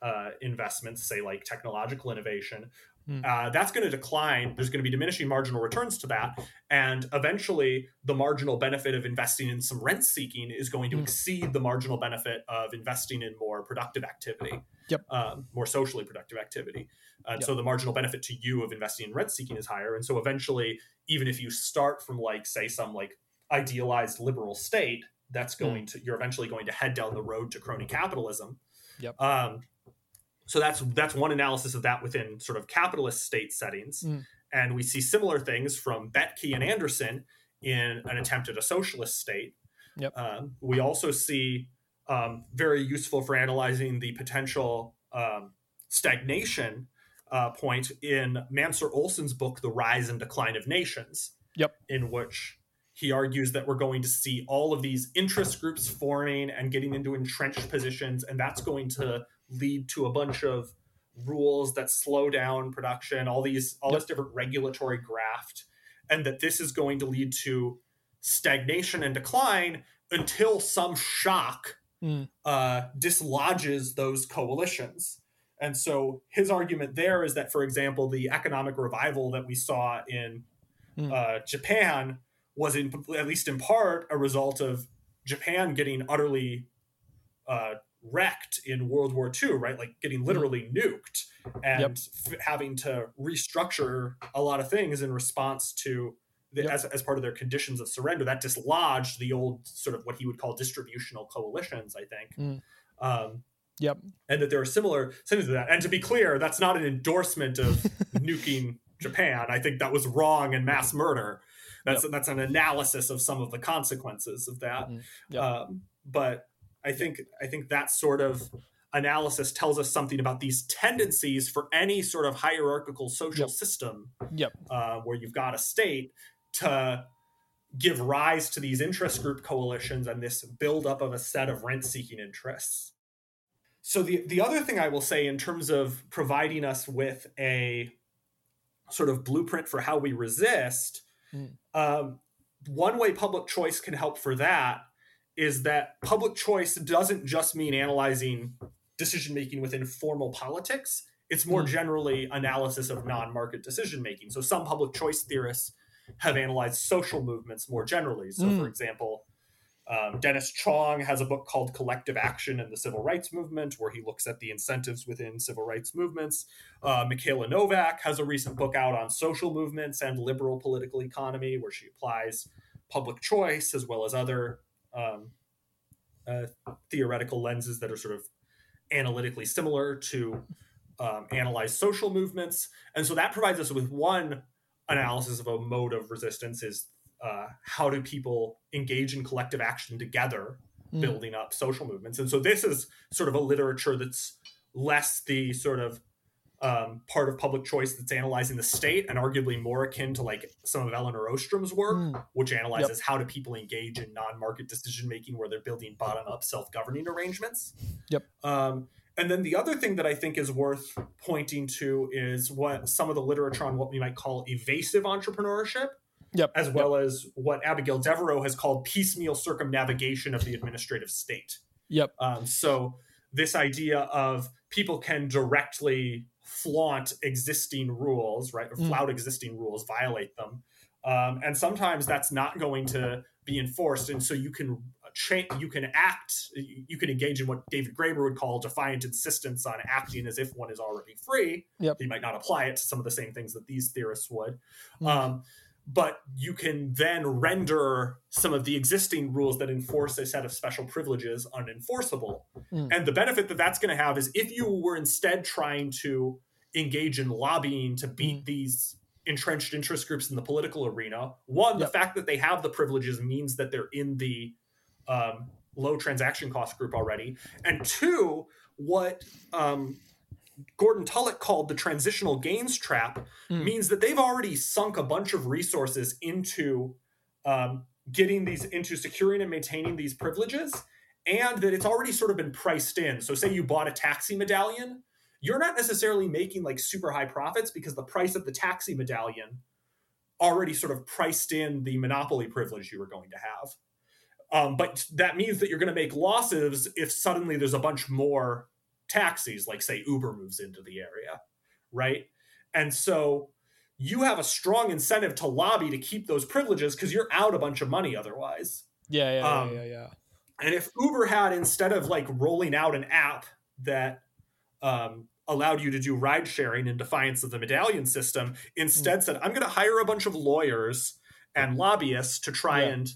uh, investments, say like technological innovation, mm. uh, that's going to decline. There's going to be diminishing marginal returns to that. And eventually, the marginal benefit of investing in some rent seeking is going to mm. exceed the marginal benefit of investing in more productive activity, yep. Um, more socially productive activity. And yep. so the marginal benefit to you of investing in rent seeking is higher. And so eventually, even if you start from like, say, some like idealized liberal state, that's hmm. going mm. to, you're eventually going to head down the road to crony capitalism. Yep. Um, so that's that's one analysis of that within sort of capitalist state settings mm. and we see similar things from Boettke and anderson in an attempt at a socialist state yep. Um, we also see um, very useful for analyzing the potential um, stagnation uh, point in Mancur Olson's book the rise and decline of nations yep. in which he argues that we're going to see all of these interest groups forming and getting into entrenched positions and that's going to lead to a bunch of rules that slow down production, all these all yep. this different regulatory graft, and that this is going to lead to stagnation and decline until some shock mm. uh, dislodges those coalitions. And so his argument there is that, for example, the economic revival that we saw in mm. uh, Japan was, in, at least in part, a result of Japan getting utterly uh, wrecked in World War II, right? Like getting mm-hmm. literally nuked and yep. f- having to restructure a lot of things in response to the, yep. as, as part of their conditions of surrender. That dislodged the old sort of what he would call distributional coalitions, I think. Mm. Um, yep. And that there are similar things to that. And to be clear, that's not an endorsement of nuking Japan. I think that was wrong and mass murder. That's yep. that's an analysis of some of the consequences of that. Mm-hmm. Um, but I think I think that sort of analysis tells us something about these tendencies for any sort of hierarchical social yep. system. Yep. Uh, where you've got a state to give rise to these interest group coalitions and this buildup of a set of rent seeking interests. So the the other thing I will say in terms of providing us with a sort of blueprint for how we resist, mm. um, one way public choice can help for that is that public choice doesn't just mean analyzing decision making within formal politics. It's more mm. generally analysis of non market decision making. So, some public choice theorists have analyzed social movements more generally. So, mm. for example, um, Dennis Chong has a book called Collective Action and the Civil Rights Movement, where he looks at the incentives within civil rights movements. Uh, Mikayla Novak has a recent book out on social movements and liberal political economy, where she applies public choice as well as other um, uh, theoretical lenses that are sort of analytically similar to um, analyze social movements. And so that provides us with one analysis of a mode of resistance is uh, how do people engage in collective action together, mm. building up social movements. And so this is sort of a literature that's less the sort of um, part of public choice that's analyzing the state and arguably more akin to like some of Elinor Ostrom's work, mm. which analyzes yep. how do people engage in non-market decision making where they're building bottom-up self-governing arrangements. Yep. Um, and then the other thing that I think is worth pointing to is what some of the literature on what we might call evasive entrepreneurship, Yep. as well as what Abigail Devereaux has called piecemeal circumnavigation of the administrative state. Yep. Um, so this idea of people can directly flaunt existing rules, right, or Mm. flout existing rules, violate them, um, and sometimes that's not going to be enforced, and so you can cha- you can act, you can engage in what David Graeber would call defiant insistence on acting as if one is already free. Yep. He might not apply it to some of the same things that these theorists would. Mm. Um, but you can then render some of the existing rules that enforce a set of special privileges unenforceable. Mm. And the benefit that that's going to have is if you were instead trying to engage in lobbying to beat Mm. these entrenched interest groups in the political arena, one, Yep. the fact that they have the privileges means that they're in the um, low transaction cost group already. And two, what um, Gordon Tullock called the transitional gains trap Mm. means that they've already sunk a bunch of resources into um, getting these into securing and maintaining these privileges and that it's already sort of been priced in so say you bought a taxi medallion you're not necessarily making like super high profits because the price of the taxi medallion already sort of priced in the monopoly privilege you were going to have um, but that means that you're going to make losses if suddenly there's a bunch more taxis, like say Uber moves into the area, right? And so you have a strong incentive to lobby to keep those privileges because you're out a bunch of money otherwise. Yeah, yeah, Um, yeah, yeah, yeah. And if Uber had instead of like rolling out an app that um, allowed you to do ride sharing in defiance of the medallion system, instead said, "I'm going to hire a bunch of lawyers and lobbyists to try Yeah. and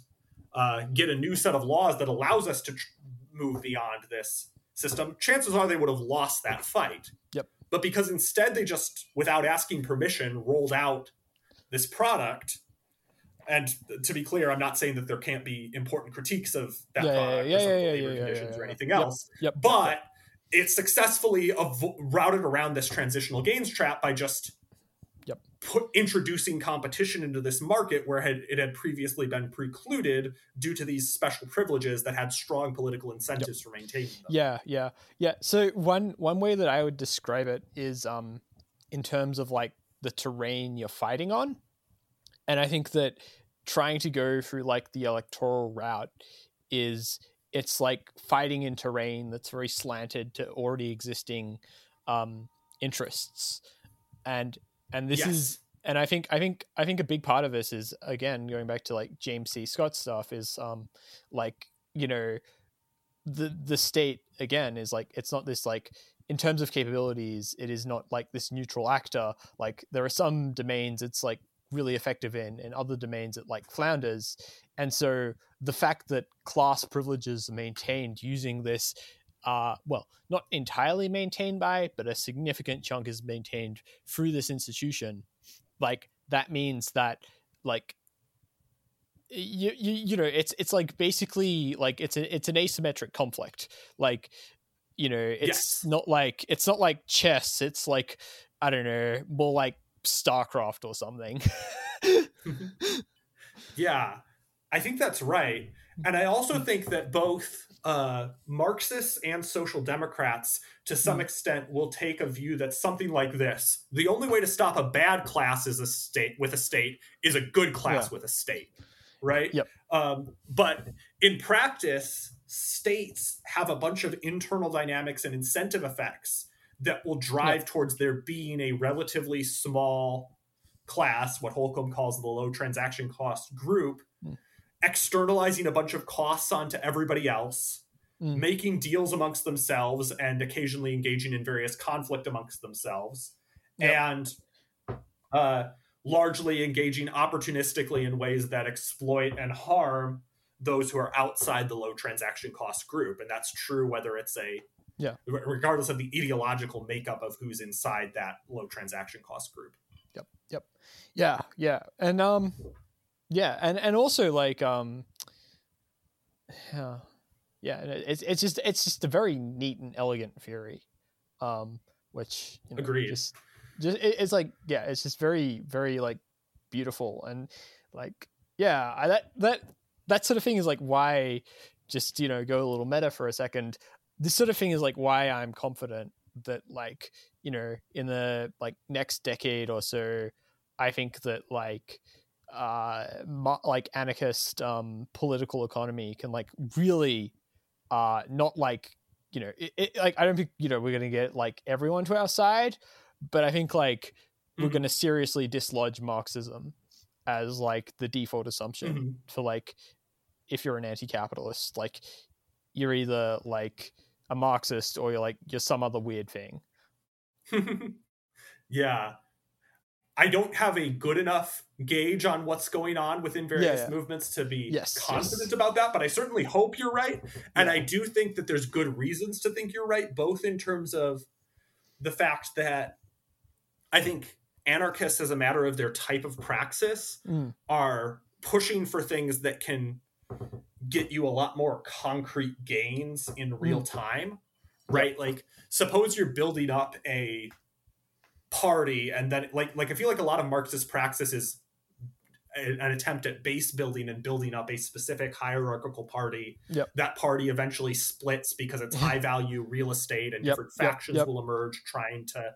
uh, get a new set of laws that allows us to tr- move beyond this system," chances are they would have lost that fight. Yep. But because instead they just, without asking permission, rolled out this product. And to be clear, I'm not saying that there can't be important critiques of that Yeah, product yeah, or yeah, of the yeah, labor conditions or anything else. Yep. But it successfully avo- routed around this transitional gains trap by just Yep. Put introducing competition into this market where had, it had previously been precluded due to these special privileges that had strong political incentives for maintaining them. Yeah, yeah, yeah. So one one way that I would describe it is um in terms of like the terrain you're fighting on. And I think that trying to go through like the electoral route is it's like fighting in terrain that's very slanted to already existing um interests. And and this Yes. is and I think I think I think a big part of this is again going back to like James C. Scott stuff is um like you know the the state again is like it's not this like in terms of capabilities it is not like this neutral actor like there are some domains it's like really effective in and other domains it like flounders and so the fact that class privileges are maintained using this uh well not entirely maintained by but a significant chunk is maintained through this institution. Like that means that like you, you you know it's it's like basically like it's a it's an asymmetric conflict. Like you know it's Yes. not like it's not like chess. It's like i don't know more like starcraft or something. Yeah, I think that's right. And I also think that both uh, Marxists and social democrats, to some Mm. extent, will take a view that something like this: the only way to stop a bad class is a state with a state is a good class Yeah. with a state, right? Yep. Um, but in practice, states have a bunch of internal dynamics and incentive effects that will drive towards there being a relatively small class, what Holcombe calls the low transaction cost group. Externalizing a bunch of costs onto everybody else, Mm. making deals amongst themselves, and occasionally engaging in various conflict amongst themselves, Yep. and uh, largely engaging opportunistically in ways that exploit and harm those who are outside the low transaction cost group. And that's true whether it's a Yeah. regardless of the ideological makeup of who's inside that low transaction cost group. Yep. Yep. Yeah yeah and um yeah and and also like um yeah yeah it's it's just it's just a very neat and elegant theory um which you know, Agreed. just just it, it's like yeah it's just very very like beautiful and like yeah I, that that that sort of thing is like why just you know go a little meta for a second this sort of thing is like why I'm confident that like you know in the like next decade or so, I think that like uh mo- like anarchist um political economy can like really uh not like you know it, it, like i don't think you know we're gonna get like everyone to our side but i think like we're Mhm. gonna seriously dislodge marxism as like the default assumption Mhm. for like if you're an anti-capitalist like you're either like a marxist or you're like you're some other weird thing yeah. I don't have a good enough gauge on what's going on within various yeah. movements to be Yes, confident yes. about that, but I certainly hope you're right. And Yeah. I do think that there's good reasons to think you're right, both in terms of the fact that I think anarchists, as a matter of their type of praxis, Mm. are pushing for things that can get you a lot more concrete gains in real time right like suppose you're building up a party and then like like i feel like a lot of marxist praxis is an attempt at base building and building up a specific hierarchical party Yep. that party eventually splits because it's high value real estate and Yep, different factions yep. will emerge trying to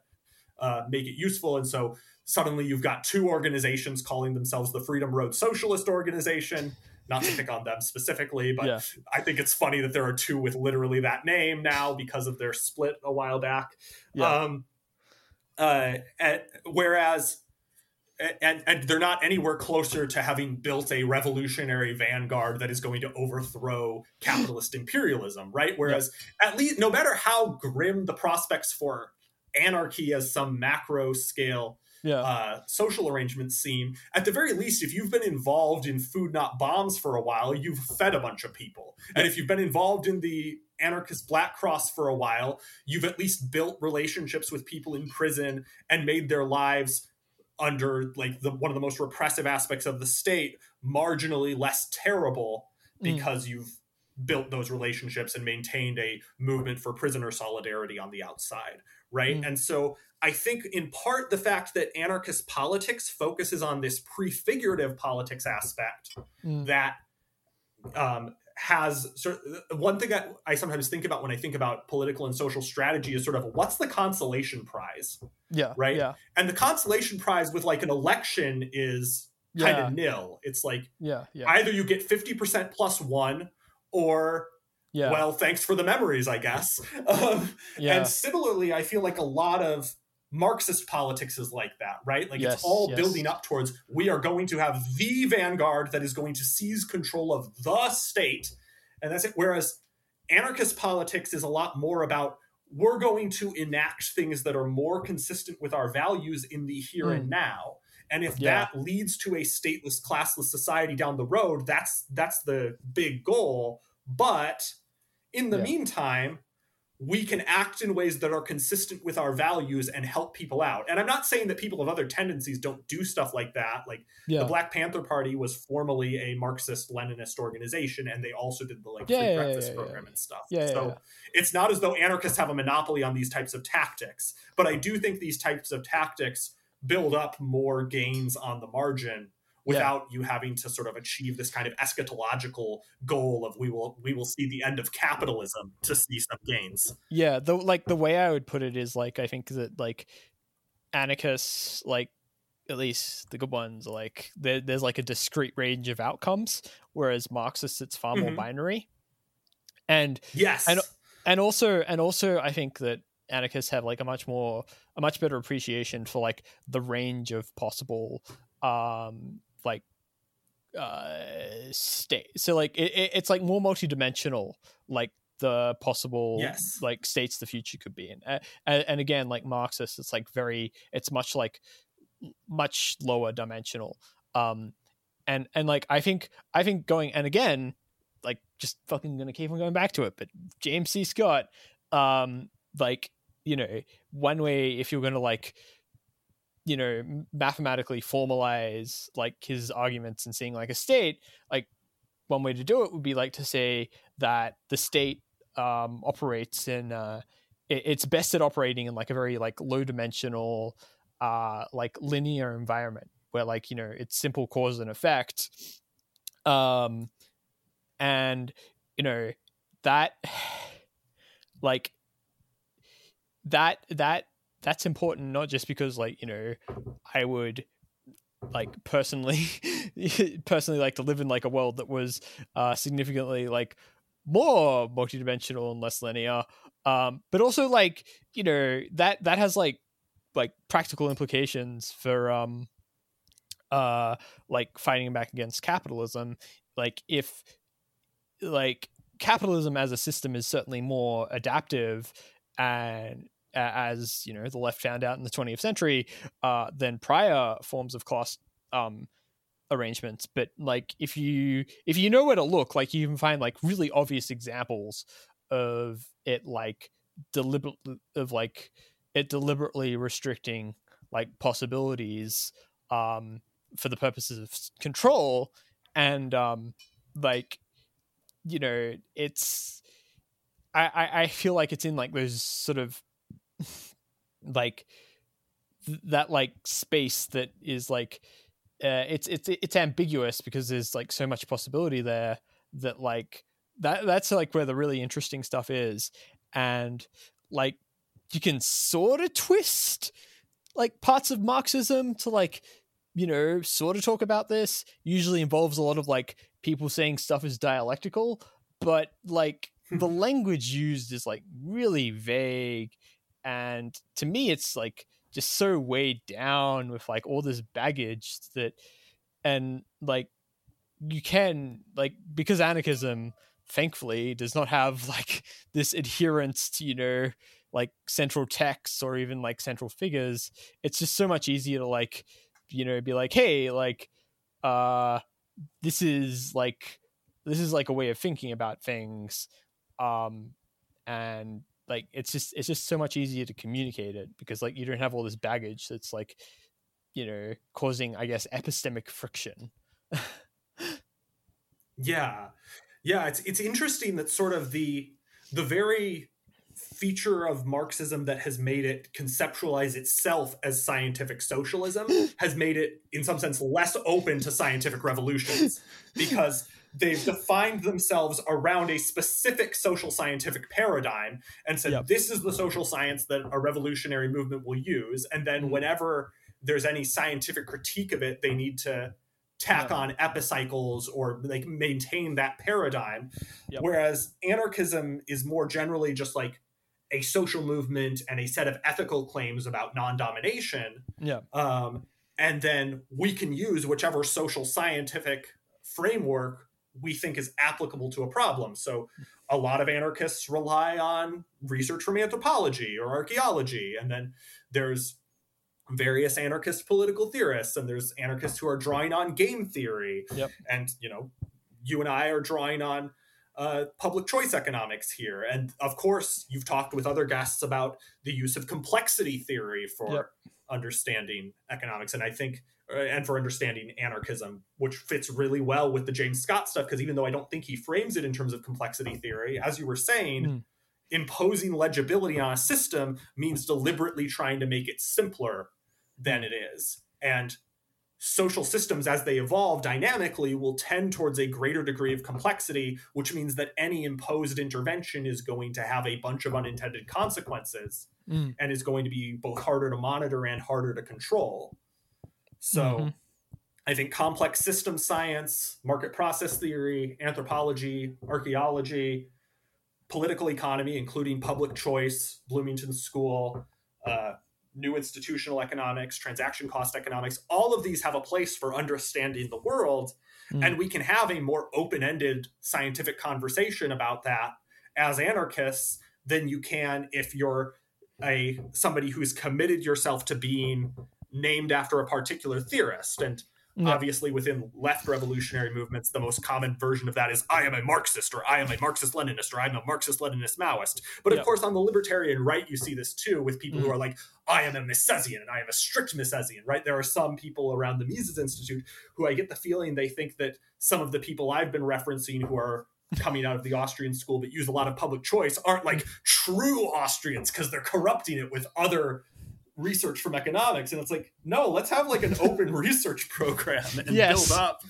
uh, make it useful and so suddenly you've got two organizations calling themselves the freedom road socialist organization not to pick on them specifically but Yeah. i think it's funny that there are two with literally that name now because of their split a while back Yeah. um uh and, whereas and and they're not anywhere closer to having built a revolutionary vanguard that is going to overthrow capitalist imperialism right? Whereas at least no matter how grim the prospects for anarchy as some macro scale yeah. uh, social arrangements seem, at the very least, if you've been involved in food not bombs for a while, you've fed a bunch of people. And if you've been involved in the anarchist Black Cross for a while, you've at least built relationships with people in prison and made their lives under like the one of the most repressive aspects of the state marginally less terrible Mm. because you've built those relationships and maintained a movement for prisoner solidarity on the outside right Mm. and so i think in part the fact that anarchist politics focuses on this prefigurative politics aspect Mm. that um, has sort one thing I, I sometimes think about when I think about political and social strategy is sort of what's the consolation prize, yeah right? yeah and the consolation prize with like an election is kind yeah of nil. It's like yeah yeah either you get fifty percent plus one, or yeah well, thanks for the memories, I guess. Um, yeah and similarly, I feel like a lot of Marxist politics is like that, right? Like Yes, it's all yes. building up towards we are going to have the vanguard that is going to seize control of the state. And that's it. Whereas anarchist politics is a lot more about we're going to enact things that are more consistent with our values in the here and hmm. now. And if Yeah. that leads to a stateless, classless society down the road, that's that's the big goal. But in the Yeah. meantime, we can act in ways that are consistent with our values and help people out. And I'm not saying that people of other tendencies don't do stuff like that. Like yeah the Black Panther Party was formerly a Marxist Leninist organization, and they also did the like Yeah, free yeah, breakfast program and stuff. So it's not as though anarchists have a monopoly on these types of tactics, but I do think these types of tactics build up more gains on the margin without you having to sort of achieve this kind of eschatological goal of we will we will see the end of capitalism to see some gains. yeah the like the way i would put it is like i think that like anarchists like at least the good ones like there, there's like a discrete range of outcomes whereas marxists it's far more Mhm. binary and Yes. And- and also and also i think that anarchists have like a much more a much better appreciation for like the range of possible um like uh state so like it, it, it's like more multidimensional like the possible Yes. like states the future could be in. Uh, and, and again like marxist it's like very it's much like much lower dimensional. Um and and like i think i think going and again like just fucking gonna keep on going back to it but james c. Scott um like you know one way if you're gonna like you know mathematically formalize like his arguments and seeing like a state like one way to do it would be like to say that the state um operates in uh it, it's best at operating in like a very like low dimensional uh like linear environment where like you know it's simple cause and effect. Um and you know that like that that that's important not just because like you know i would like personally personally like to live in like a world that was uh significantly like more multidimensional and less linear. Um but also like you know that that has like like practical implications for um uh like fighting back against capitalism. Like if like capitalism as a system is certainly more adaptive and as you know the left found out in the 20th century uh, than prior forms of class um, arrangements. But like if you if you know where to look like you can find like really obvious examples of it like deliberate of like it deliberately restricting like possibilities um for the purposes of control. And um like you know it's I, I i feel like it's in like those sort of like th- that like space that is like uh, it's it's it's ambiguous because there's like so much possibility there that like that that's like where the really interesting stuff is. And like you can sort of twist like parts of marxism to like you know sort of talk about this. Usually involves a lot of like people saying stuff is dialectical but like the language used is like really vague and to me it's like just so weighed down with like all this baggage that and like you can like because anarchism thankfully does not have like this adherence to you know like central texts or even like central figures it's just so much easier to like you know be like hey like uh this is like this is like a way of thinking about things um and like it's just it's just so much easier to communicate it because like you don't have all this baggage that's like you know causing i guess epistemic friction. Yeah. Yeah it's it's interesting that sort of the the very feature of marxism that has made it conceptualize itself as scientific socialism has made it in some sense less open to scientific revolutions because they've defined themselves around a specific social scientific paradigm and said yep. this is the social science that a revolutionary movement will use and then mm-hmm. whenever there's any scientific critique of it they need to tack yep. on epicycles or like maintain that paradigm yep. whereas anarchism is more generally just like a social movement and a set of ethical claims about non-domination yeah um, and then we can use whichever social scientific framework we think is applicable to a problem. So a lot of anarchists rely on research from anthropology or archaeology. And then there's various anarchist political theorists and there's anarchists who are drawing on game theory. Yep. And, you know, you and I are drawing on uh, public choice economics here. And of course, you've talked with other guests about the use of complexity theory for yep. Understanding economics. And I think uh, and for understanding anarchism, which fits really well with the James Scott stuff. Because even though I don't think he frames it in terms of complexity theory, as you were saying, mm. imposing legibility on a system means deliberately trying to make it simpler than it is. And social systems, as they evolve dynamically, will tend towards a greater degree of complexity, which means that any imposed intervention is going to have a bunch of unintended consequences mm. and is going to be both harder to monitor and harder to control. So mm-hmm. I think complex system science, market process theory, anthropology, archaeology, political economy, including public choice, Bloomington School, uh, new institutional economics, transaction cost economics, all of these have a place for understanding the world. Mm. And we can have a more open ended scientific conversation about that as anarchists than you can if you're a somebody who's committed yourself to being named after a particular theorist. And yeah. obviously, within left revolutionary movements, the most common version of that is I am a Marxist, or I am a Marxist Leninist, or I'm a Marxist Leninist Maoist. But of yeah. course, on the libertarian right, you see this too with people mm who are like, I am a Misesian, and I am a strict Misesian, right? There are some people around the Mises Institute who I get the feeling they think that some of the people I've been referencing who are coming out of the Austrian school but use a lot of public choice aren't like true Austrians because they're corrupting it with other research from economics and it's like no let's have like an open research program and Yes. build up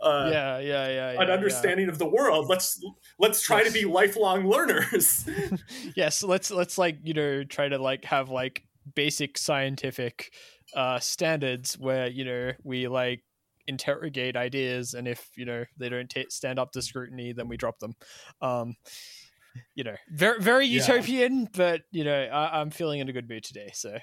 uh, yeah, yeah, yeah, yeah. an understanding of the world let's let's try Yes. to be lifelong learners Yes, let's let's like you know try to like have like basic scientific uh standards where you know we like interrogate ideas and if you know they don't ta stand up to scrutiny then we drop them. Um you know very very Yeah. utopian but you know I, i'm feeling in a good mood today so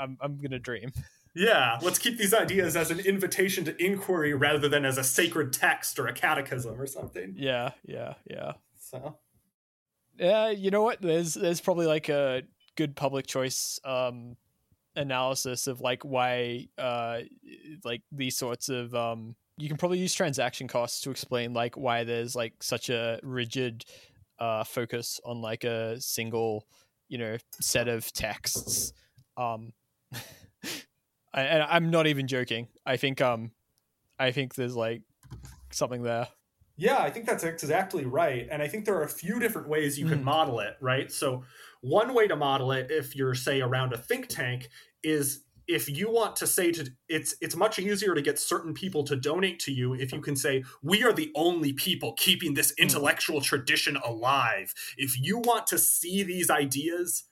i'm i'm gonna dream. Yeah let's keep these ideas as an invitation to inquiry rather than as a sacred text or a catechism or something. Yeah yeah yeah. So. Yeah, you know what? There's there's probably like a good public choice um analysis of like why uh like these sorts of um you can probably use transaction costs to explain like why there's like such a rigid uh focus on like a single, you know, set of texts. Um I, and I'm not even joking. I think um I think there's like something there. Yeah, I think that's exactly right. And I think there are a few different ways you can Mhm. model it, right? So, one way to model it, if you're, say, around a think tank, is if you want to say to it's it's much easier to get certain people to donate to you if you can say we are the only people keeping this intellectual tradition alive. If you want to see these ideas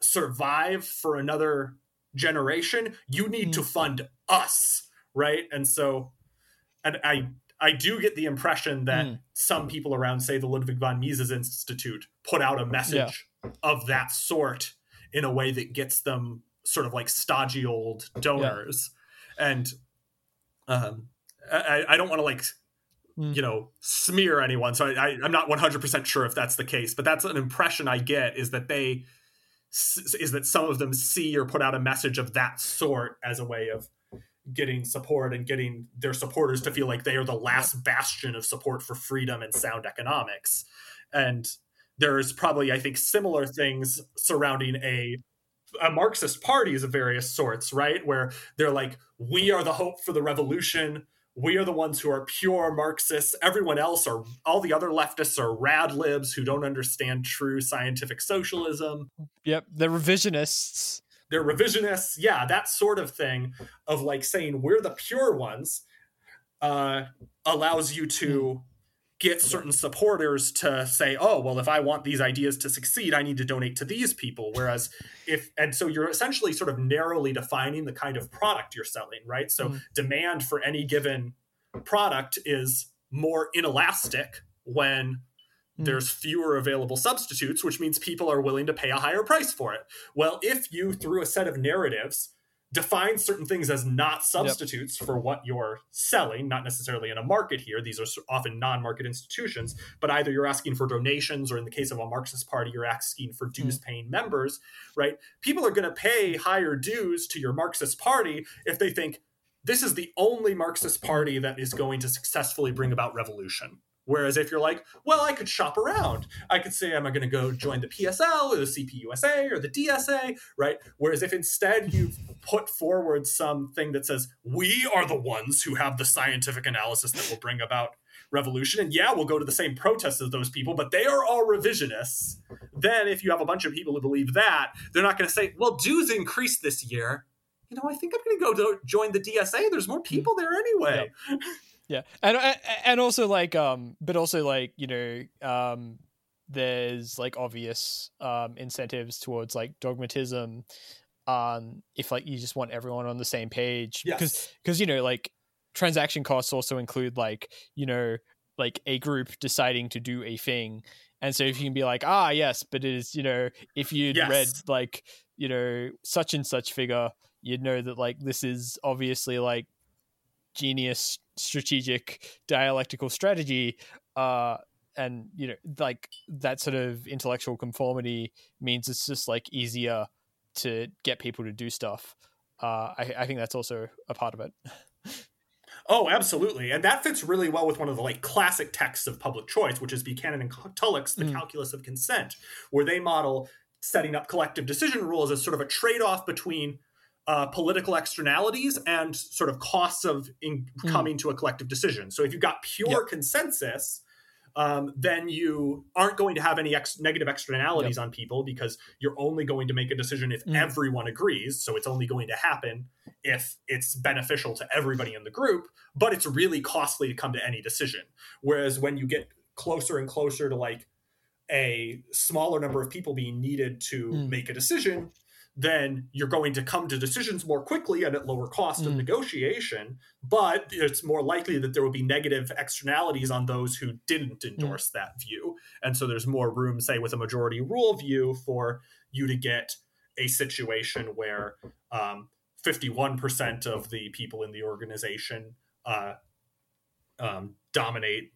survive for another generation you need to fund us right? And so and i i do get the impression that Mm. some people around say the ludwig von mises institute put out a message of that sort in a way that gets them sort of like stodgy old donors. And um i, I don't want to like Mm. you know smear anyone so I, i'm not 100% sure if that's the case but that's an impression i get is that they is that some of them see or put out a message of that sort as a way of getting support and getting their supporters to feel like they are the last bastion of support for freedom and sound economics. And there's probably i think similar things surrounding a a marxist parties of various sorts right? Where they're like we are the hope for the revolution. We are the ones who are pure marxists. Everyone else are all the other leftists are rad libs who don't understand true scientific socialism. Yep, the revisionists. they're revisionists. Yeah that sort of thing of like saying we're the pure ones uh, allows you to get certain supporters to say oh well if i want these ideas to succeed i need to donate to these people whereas if and so you're essentially sort of narrowly defining the kind of product you're selling right so Mhm. demand for any given product is more inelastic when Mm. there's fewer available substitutes, which means people are willing to pay a higher price for it. Well, if you, through a set of narratives, define certain things as not substitutes for what you're selling, not necessarily in a market here, these are often non market institutions, but either you're asking for donations, or in the case of a Marxist party, you're asking for hmm. dues paying members, right? People are going to pay higher dues to your Marxist party if they think this is the only Marxist party that is going to successfully bring about revolution. Whereas if you're like, well, I could shop around. I could say, am I going to go join the PSL or the CPUSA or the DSA, right? Whereas if instead you've put forward something that says, we are the ones who have the scientific analysis that will bring about revolution, and yeah, we'll go to the same protests as those people, but they are all revisionists. Then if you have a bunch of people who believe that, they're not going to say, well, dues increased this year. You know, I think I'm going to go join the DSA. There's more people there anyway. yeah and and also like um but also like you know um there's like obvious um incentives towards like dogmatism um if like you just want everyone on the same page because Yes. because you know like transaction costs also include like you know like a group deciding to do a thing and so if you can be like ah yes but it is you know if you'd Yes. read like you know such and such figure you'd know that like this is obviously like genius strategic dialectical strategy uh and you know like that sort of intellectual conformity means it's just like easier to get people to do stuff uh i, I think that's also a part of it Oh, absolutely. And that fits really well with one of the like classic texts of public choice, which is Buchanan and Tullock's The Mm. Calculus of Consent, where they model setting up collective decision rules as sort of a trade-off between uh, political externalities and sort of costs of in- Mm. coming to a collective decision. So if you've got pure consensus, um, then you aren't going to have any ex- negative externalities yep. on people because you're only going to make a decision if mm. everyone agrees. So it's only going to happen if it's beneficial to everybody in the group, but it's really costly to come to any decision. Whereas when you get closer and closer to like a smaller number of people being needed to mm. make a decision, then you're going to come to decisions more quickly and at lower cost mm. of negotiation. But it's more likely that there will be negative externalities on those who didn't mm. endorse mm. that view. And so there's more room, say, with a majority rule view for you to get a situation where um, 51% of the people in the organization uh, um, dominate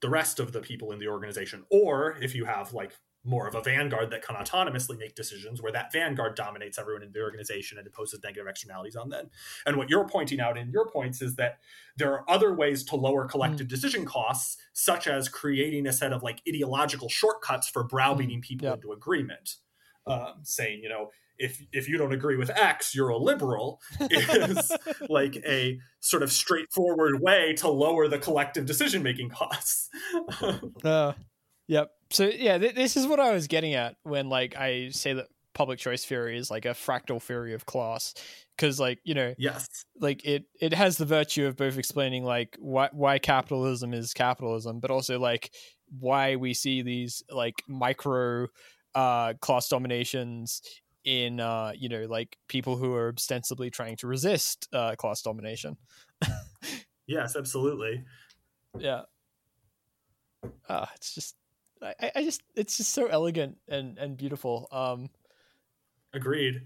the rest of the people in the organization. Or if you have like more of a vanguard that can autonomously make decisions where that vanguard dominates everyone in the organization and imposes negative externalities on them. And what you're pointing out in your points is that there are other ways to lower collective mm. decision costs, such as creating a set of like ideological shortcuts for browbeating mm. people into agreement. Um, saying, you know, if if you don't agree with X, you're a liberal is like a sort of straightforward way to lower the collective decision making costs. uh, Yep. So yeah, th- this is what I was getting at when like I say that public choice theory is like a fractal theory of class. Because like you know yes. like it it has the virtue of both explaining like why why capitalism is capitalism but also like why we see these like micro uh class dominations in uh you know like people who are ostensibly trying to resist uh class domination. Yes absolutely. Yeah. Uh it's just I, I just it's just so elegant and and beautiful. Um, agreed.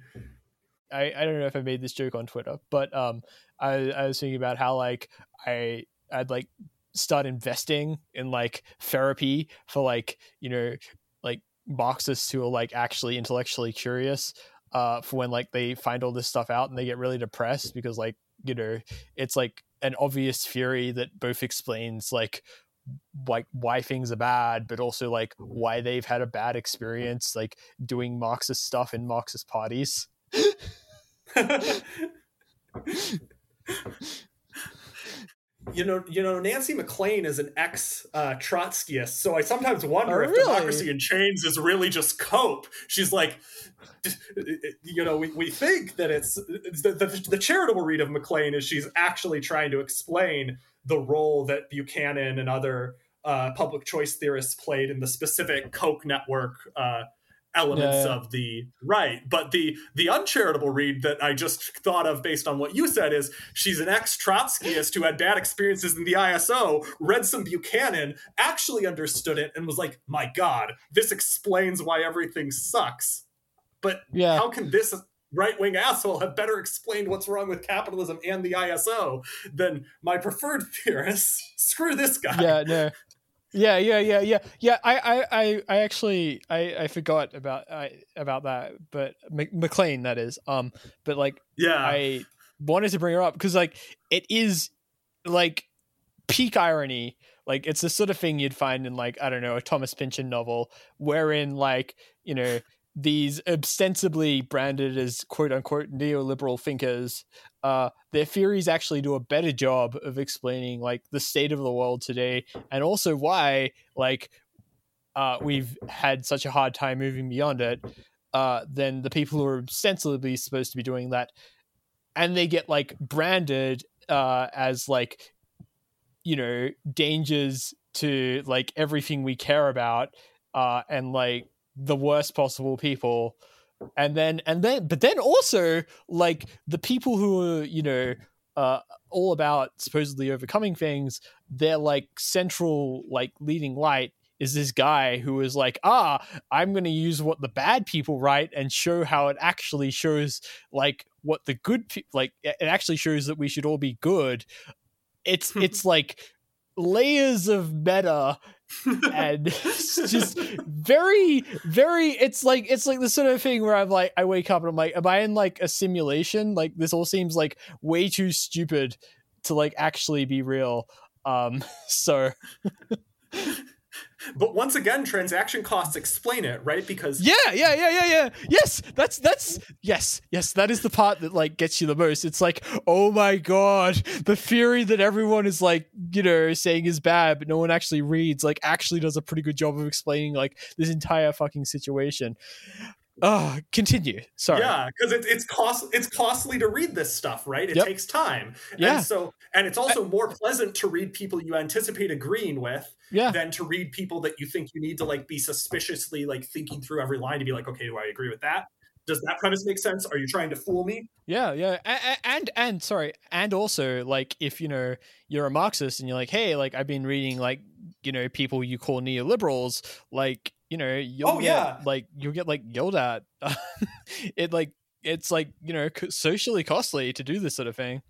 I, I don't know if I made this joke on Twitter, but um, I, I was thinking about how like I I'd like start investing in like therapy for like you know like Marxists who are like actually intellectually curious uh for when like they find all this stuff out and they get really depressed because like you know it's like an obvious theory that both explains like like why things are bad, but also like why they've had a bad experience like doing Marxist stuff in Marxist parties. you know, you know, Nancy MacLean is an ex uh, Trotskyist, so I sometimes wonder oh, if really? democracy in chains is really just cope. She's like, you know, we, we think that it's, the, the, the charitable read of MacLean is she's actually trying to explain the role that Buchanan and other uh, public choice theorists played in the specific Koch network uh, elements yeah, yeah. of the right. But the the uncharitable read that I just thought of based on what you said is she's an ex Trotskyist who had bad experiences in the ISO, read some Buchanan, actually understood it, and was like, "My God, this explains why everything sucks." But yeah. how can this right wing asshole have better explained what's wrong with capitalism and the ISO than my preferred theorists. Screw this guy. Yeah, no. Yeah, yeah, yeah, yeah, yeah. I, I, I actually, I, I forgot about, I, about that, but MacLean, that is. Um, but like, yeah, I wanted to bring her up because like it is like peak irony. Like it's the sort of thing you'd find in like I don't know a Thomas Pynchon novel, wherein like you know these ostensibly branded as quote unquote neoliberal thinkers, uh, their theories actually do a better job of explaining like the state of the world today and also why like uh, we've had such a hard time moving beyond it uh, than the people who are ostensibly supposed to be doing that. And they get like branded uh, as like, you know, dangers to like everything we care about uh, and like the worst possible people. And then and then but then also like the people who are you know uh all about supposedly overcoming things their like central like leading light is this guy who is like ah i'm going to use what the bad people write and show how it actually shows like what the good pe- like it actually shows that we should all be good. It's it's like layers of meta and it's just very very it's like it's like the sort of thing where i'm like i wake up and i'm like am i in like a simulation? Like this all seems like way too stupid to like actually be real. Um so but once again, transaction costs explain it, right? Because yeah, yeah, yeah, yeah, yeah. Yes, that's that's yes, yes. That is the part that like gets you the most. It's like, oh my god, the theory that everyone is like, you know, saying is bad, but no one actually reads, like, actually does a pretty good job of explaining like this entire fucking situation. Oh, continue. Sorry. Yeah, because it, it's cost it's costly to read this stuff, right? It Yep. takes time. Yeah. And so and it's also more pleasant to read people you anticipate agreeing with Yeah. than to read people that you think you need to like be suspiciously like thinking through every line to be like, okay, do I agree with that? Does that premise make sense? Are you trying to fool me? Yeah, yeah, A- a- and and sorry, and also like if you know you're a Marxist and you're like, hey, like I've been reading like you know people you call neoliberals, like you know you'll Oh, get yeah. like you'll get like yelled at. it like it's like you know socially costly to do this sort of thing.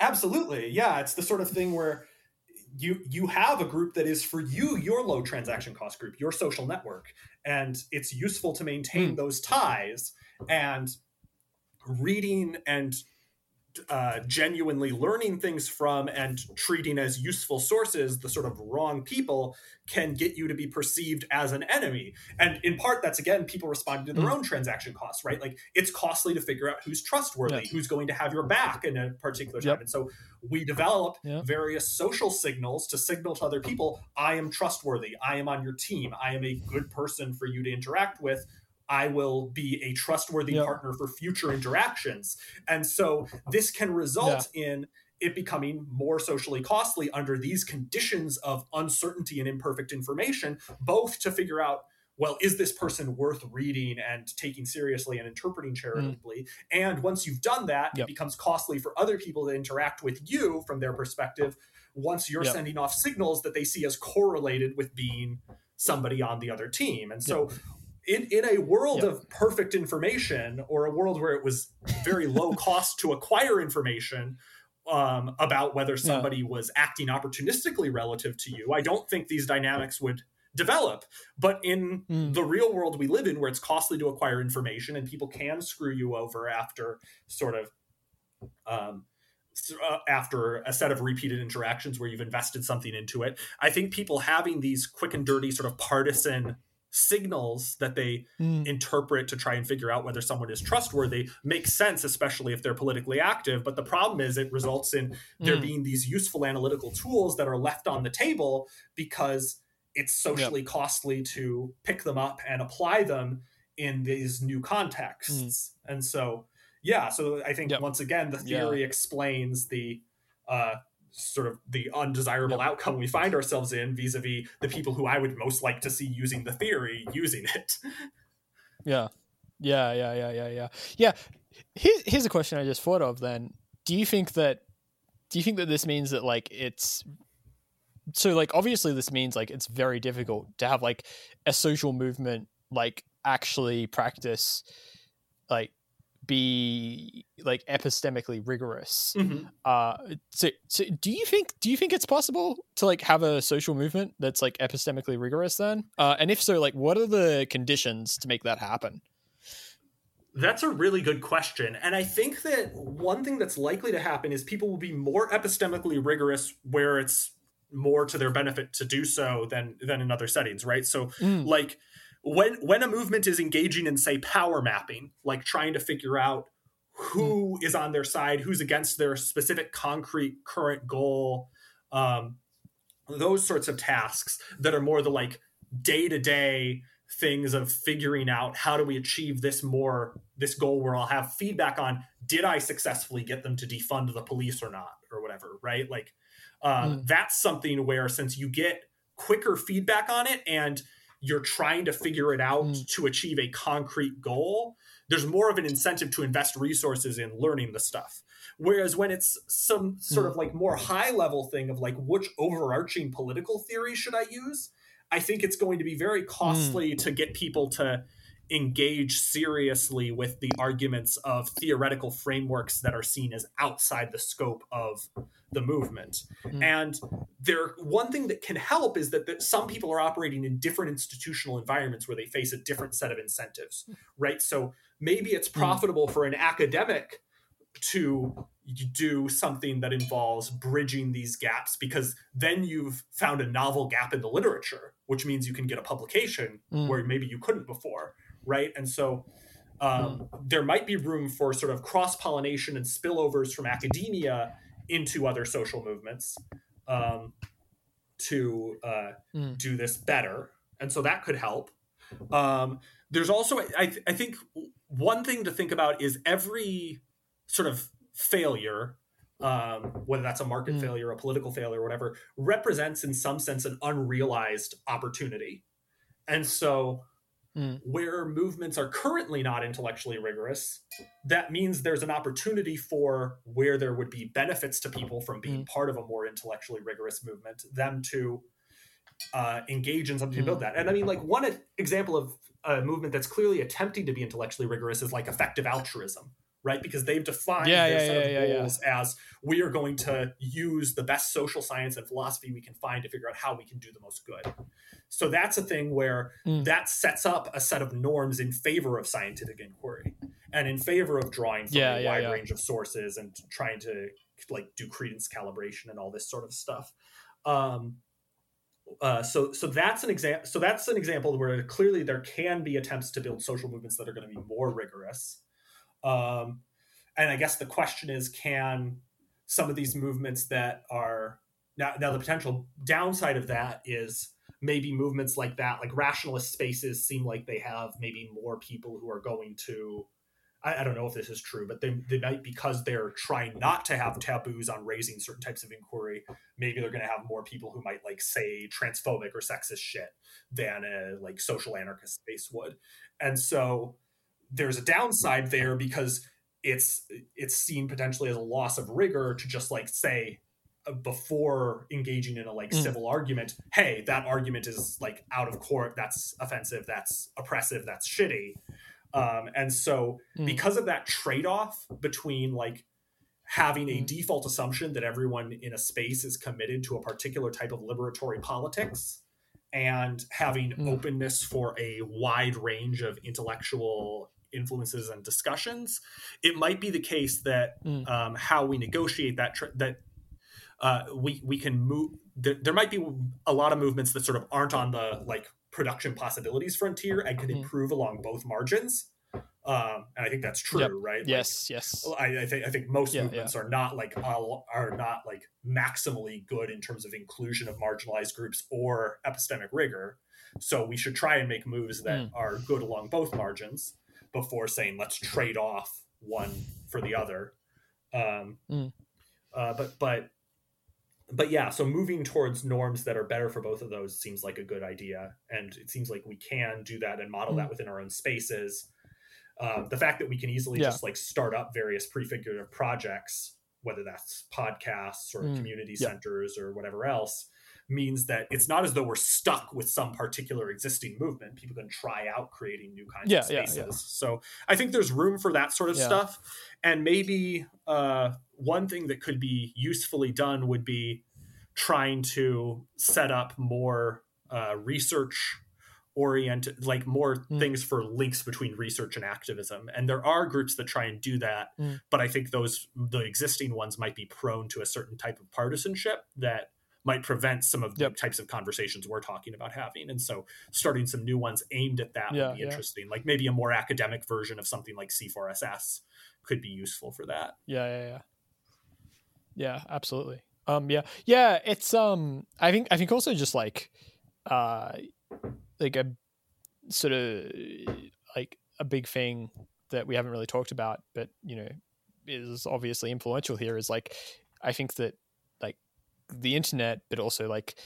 Absolutely. Yeah, it's the sort of thing where you you have a group that is for you your low transaction cost group, your social network, and it's useful to maintain Hmm. those ties and reading and uh, genuinely learning things from and treating as useful sources the sort of wrong people can get you to be perceived as an enemy and in part that's again people responding to their Mm. own transaction costs right like it's costly to figure out who's trustworthy Yeah. who's going to have your back in a particular time Yep. and so we develop Yep. various social signals to signal to other people i am trustworthy i am on your team i am a good person for you to interact with I will be a trustworthy Yep. partner for future interactions. And so this can result in it becoming more socially costly under these conditions of uncertainty and imperfect information, both to figure out, well, is this person worth reading and taking seriously and interpreting hmm. charitably? And once you've done that, Yep. it becomes costly for other people to interact with you from their perspective once you're Yep. sending off signals that they see as correlated with being somebody on the other team. And so in, in a world Yep. of perfect information or a world where it was very low cost to acquire information um, about whether somebody was acting opportunistically relative to you, I don't think these dynamics would develop. But in Mm. the real world we live in, where it's costly to acquire information and people can screw you over after sort of um, uh, after a set of repeated interactions where you've invested something into it, I think people having these quick and dirty sort of partisan signals that they Mm. interpret to try and figure out whether someone is trustworthy makes sense, especially if they're politically active. But the problem is it results in there Mm. being these useful analytical tools that are left on the table because it's socially costly to pick them up and apply them in these new contexts. And so, yeah, so I think Yep. once again, the Yeah. theory explains the uh, sort of the undesirable Yep. outcome we find ourselves in vis-a-vis the people who I would most like to see using the theory using it. Yeah. Yeah, yeah, yeah, yeah, yeah. Yeah. Here's here's a question I just thought of then. Do you think that do you think that this means that like it's so like obviously this means like it's very difficult to have like a social movement like actually practice like be like epistemically rigorous. Uh so, so do you think do you think it's possible to like have a social movement that's like epistemically rigorous then? Uh and if so like what are the conditions to make that happen? That's a really good question. And I think that one thing that's likely to happen is people will be more epistemically rigorous where it's more to their benefit to do so than than in other settings, right? So Mm. like when when a movement is engaging in say power mapping, like trying to figure out who is on their side, who's against their specific concrete current goal, um, those sorts of tasks that are more the like day to day things of figuring out how do we achieve this more this goal where I'll have feedback on did I successfully get them to defund the police or not or whatever, right? Like um, Mm. that's something where since you get quicker feedback on it and you're trying to figure it out Mm. to achieve a concrete goal, there's more of an incentive to invest resources in learning the stuff. Whereas when it's some sort Mm. of like more high level thing of like which overarching political theory should I use, I think it's going to be very costly to get people to engage seriously with the arguments of theoretical frameworks that are seen as outside the scope of the movement. Mm. And there one thing that can help is that, that some people are operating in different institutional environments where they face a different set of incentives, right? So maybe it's profitable for an academic to do something that involves bridging these gaps because then you've found a novel gap in the literature which means you can get a publication Mm. where maybe you couldn't before, right? And so um, there might be room for sort of cross pollination and spillovers from academia into other social movements um, to uh, Mm. do this better. And so that could help. Um, there's also, I, th- I think, one thing to think about is every sort of failure, um, whether that's a market Mm. failure, a political failure, whatever, represents in some sense an unrealized opportunity. And so, Mm. where movements are currently not intellectually rigorous, that means there's an opportunity for where there would be benefits to people from being part of a more intellectually rigorous movement, them to uh, engage in something to build that. And I mean, like one example of a movement that's clearly attempting to be intellectually rigorous is like effective altruism, right? Because they've defined Yeah, their yeah, set yeah, of goals as we are going to use the best social science and philosophy we can find to figure out how we can do the most good. So that's a thing where Mm. that sets up a set of norms in favor of scientific inquiry and in favor of drawing from a wide range of sources and trying to like do credence calibration and all this sort of stuff. Um, uh, so so that's an example. So that's an example where clearly there can be attempts to build social movements that are going to be more rigorous. Um, and I guess the question is, can some of these movements that are now now the potential downside of that is maybe movements like that, like rationalist spaces, seem like they have maybe more people who are going to. I, I don't know if this is true, but they, they might because they're trying not to have taboos on raising certain types of inquiry maybe they're going to have more people who might like say transphobic or sexist shit than a like social anarchist space would and so there's a downside there because it's it's seen potentially as a loss of rigor to just like say uh, before engaging in a like Mm. civil argument hey that argument is like out of court that's offensive that's oppressive that's shitty um, and so Mm. because of that trade-off between like having a Mm. default assumption that everyone in a space is committed to a particular type of liberatory politics and having Mm. openness for a wide range of intellectual influences and discussions it might be the case that Mm. um, how we negotiate that that uh, we we can move there, there might be a lot of movements that sort of aren't on the like production possibilities frontier and can Mhm. improve along both margins um, and I think that's true, Yep. right? Like, Yes, yes. I, I think I think most Yeah, movements are not like all- are not like maximally good in terms of inclusion of marginalized groups or epistemic rigor. So we should try and make moves that Mm. are good along both margins before saying let's trade off one for the other. Um, Mm. uh, but but but yeah, so moving towards norms that are better for both of those seems like a good idea, and it seems like we can do that and model Mm. that within our own spaces. Um, the fact that we can easily Yeah. just like start up various prefigurative projects, whether that's podcasts or Mm. community Yeah. centers or whatever else, means that it's not as though we're stuck with some particular existing movement. People can try out creating new kinds Yeah, of spaces. yeah. So I think there's room for that sort of Yeah. stuff. And maybe uh, one thing that could be usefully done would be trying to set up more uh, research oriented like more Mm. things for links between research and activism and there are groups that try and do that Mm. but i think those the existing ones might be prone to a certain type of partisanship that might prevent some of the Yep. types of conversations we're talking about having and so starting some new ones aimed at that Yeah, would be yeah. interesting like maybe a more academic version of something like c4ss could be useful for that Yeah, yeah, yeah. Yeah, absolutely. Um yeah. Yeah, it's um I think I think also just like uh like a sort of like a big thing that we haven't really talked about but you know is obviously influential here is like I think that the internet but also like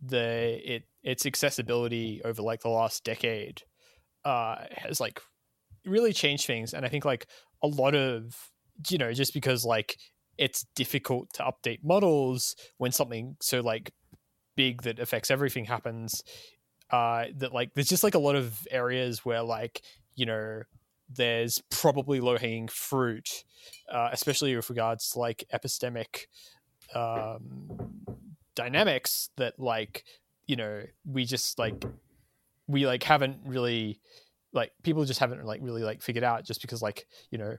the it its accessibility over like the last decade uh has like really changed things. And I think like a lot of you know just because like it's difficult to update models when something so like big that affects everything happens uh that like there's just like a lot of areas where like you know there's probably low hanging fruit uh, especially with regards to like epistemic um dynamics that like you know we just like we like haven't really like people just haven't like really like figured out just because like you know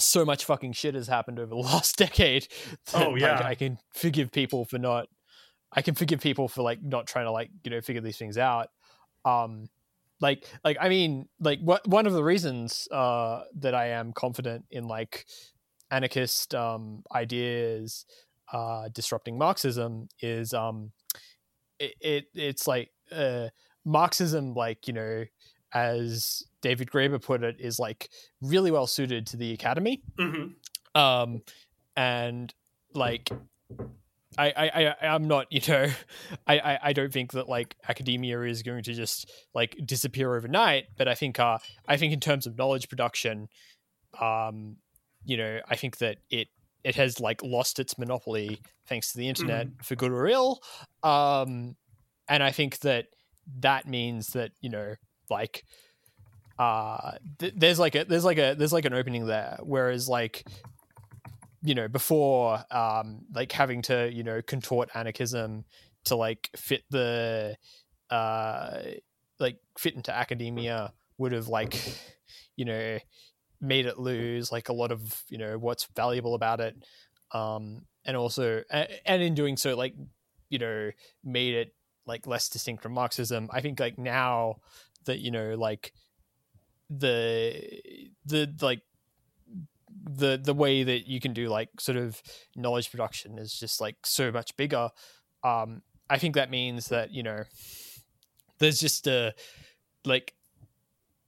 so much fucking shit has happened over the last decade that, Oh, like, yeah. i can forgive people for not I can forgive people for like not trying to like you know figure these things out. Um, like like I mean like what one of the reasons uh that I am confident in like anarchist um ideas uh disrupting Marxism is um it, it it's like uh Marxism like you know as David Graeber put it is like really well suited to the academy Mm-hmm. um and like I, I, I I'm not, you know, I, I, I don't think that like academia is going to just like disappear overnight. But I think, uh, I think in terms of knowledge production, um, you know, I think that it it has like lost its monopoly thanks to the internet for good or ill. Um, and I think that that means that you know, like, uh, th- there's like a there's like a there's like an opening there. Whereas like you know before um like having to you know contort anarchism to like fit the uh like fit into academia would have like you know made it lose like a lot of you know what's valuable about it um and also and in doing so like you know made it like less distinct from marxism. I think like now that you know like the the like the the way that you can do like sort of knowledge production is just like so much bigger um i think that means that you know there's just a like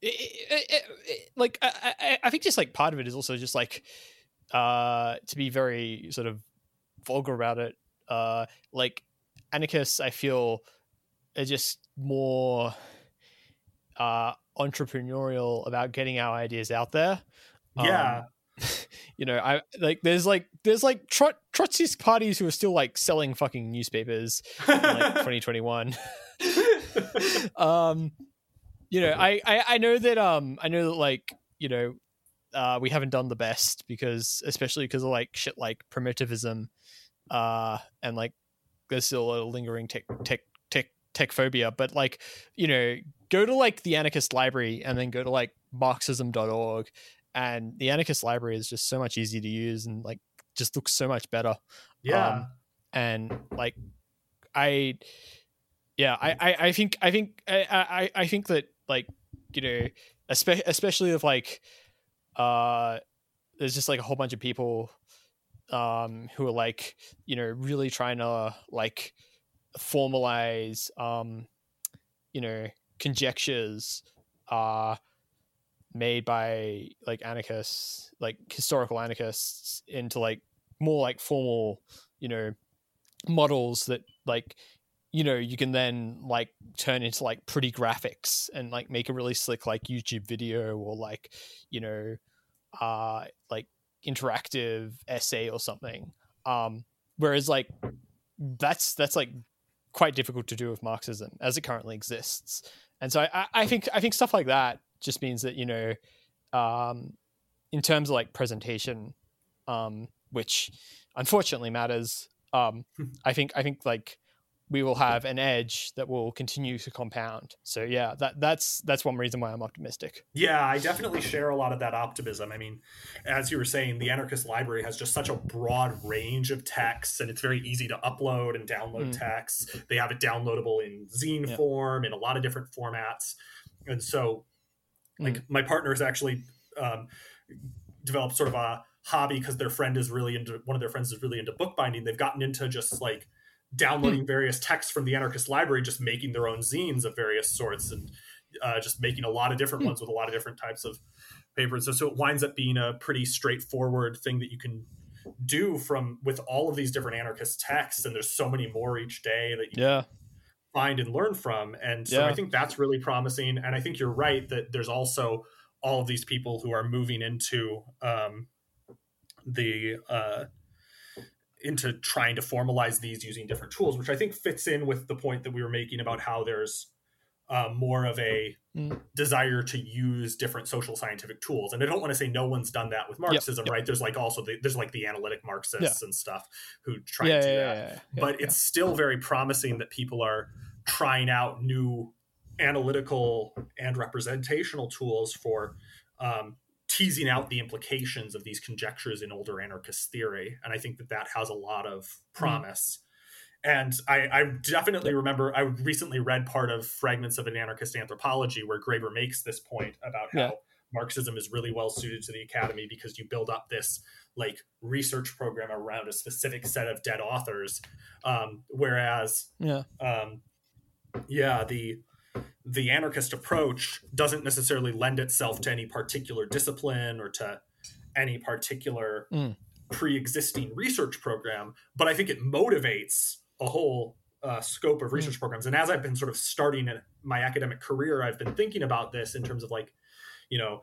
it, it, it, like I, I, I think just like part of it is also just like uh to be very sort of vulgar about it uh like anarchists i feel are just more uh entrepreneurial about getting our ideas out there Yeah. um, you know, I like there's like there's like Trot, Trotskyist parties who are still like selling fucking newspapers in like 2021. um, you know, I, I I know that um I know that like you know uh we haven't done the best because especially because of like shit like primitivism, uh and like there's still a lingering tech tech tech tech phobia, but like you know go to like the anarchist library and then go to like marxism.org and the anarchist library is just so much easier to use and like just looks so much better. Yeah. um, and like i yeah I, I i think i think i i i think that like you know espe- especially if like uh there's just like a whole bunch of people um who are like you know really trying to like formalize um you know conjectures uh made by like anarchists like historical anarchists into like more like formal you know models that like you know you can then like turn into like pretty graphics and like make a really slick like youtube video or like you know uh like interactive essay or something. Um whereas like that's that's like quite difficult to do with marxism as it currently exists. And so i i think i think stuff like that just means that you know um in terms of like presentation um which unfortunately matters um i think i think like we will have an edge that will continue to compound so yeah that that's that's one reason why i'm optimistic Yeah, I definitely share a lot of that optimism. I mean, as you were saying, the anarchist library has just such a broad range of texts, and it's very easy to upload and download Mm. texts. They have it downloadable in zine Yeah. form in a lot of different formats, and so, like, Mm. my partner has actually um, developed sort of a hobby because their friend is really into one of their friends is really into bookbinding. They've gotten into just like downloading various texts from the anarchist library, just making their own zines of various sorts, and uh, just making a lot of different Hmm. ones with a lot of different types of paper. And so, so it winds up being a pretty straightforward thing that you can do from with all of these different anarchist texts. And there's so many more each day that you yeah find and learn from. And so I think that's really promising. And I think you're right that there's also all of these people who are moving into um, the uh, into trying to formalize these using different tools, which I think fits in with the point that we were making about how there's uh, more of a Mm. desire to use different social scientific tools. And I don't want to say no one's done that with Marxism, yep. right? There's like also the, there's like the analytic Marxists and stuff who try yeah, to do yeah, that yeah, yeah, yeah, but yeah. it's still very promising that people are trying out new analytical and representational tools for um, teasing out the implications of these conjectures in older anarchist theory and i think that that has a lot of promise and I, I definitely remember I recently read part of Fragments of an Anarchist Anthropology where Graeber makes this point about how Yeah. Marxism is really well suited to the academy because you build up this like research program around a specific set of dead authors, um, whereas Yeah. um, yeah, the the anarchist approach doesn't necessarily lend itself to any particular discipline or to any particular Mm. pre-existing research program, but I think it motivates a whole uh, scope of research programs. And as I've been sort of starting in my academic career, I've been thinking about this in terms of like, you know,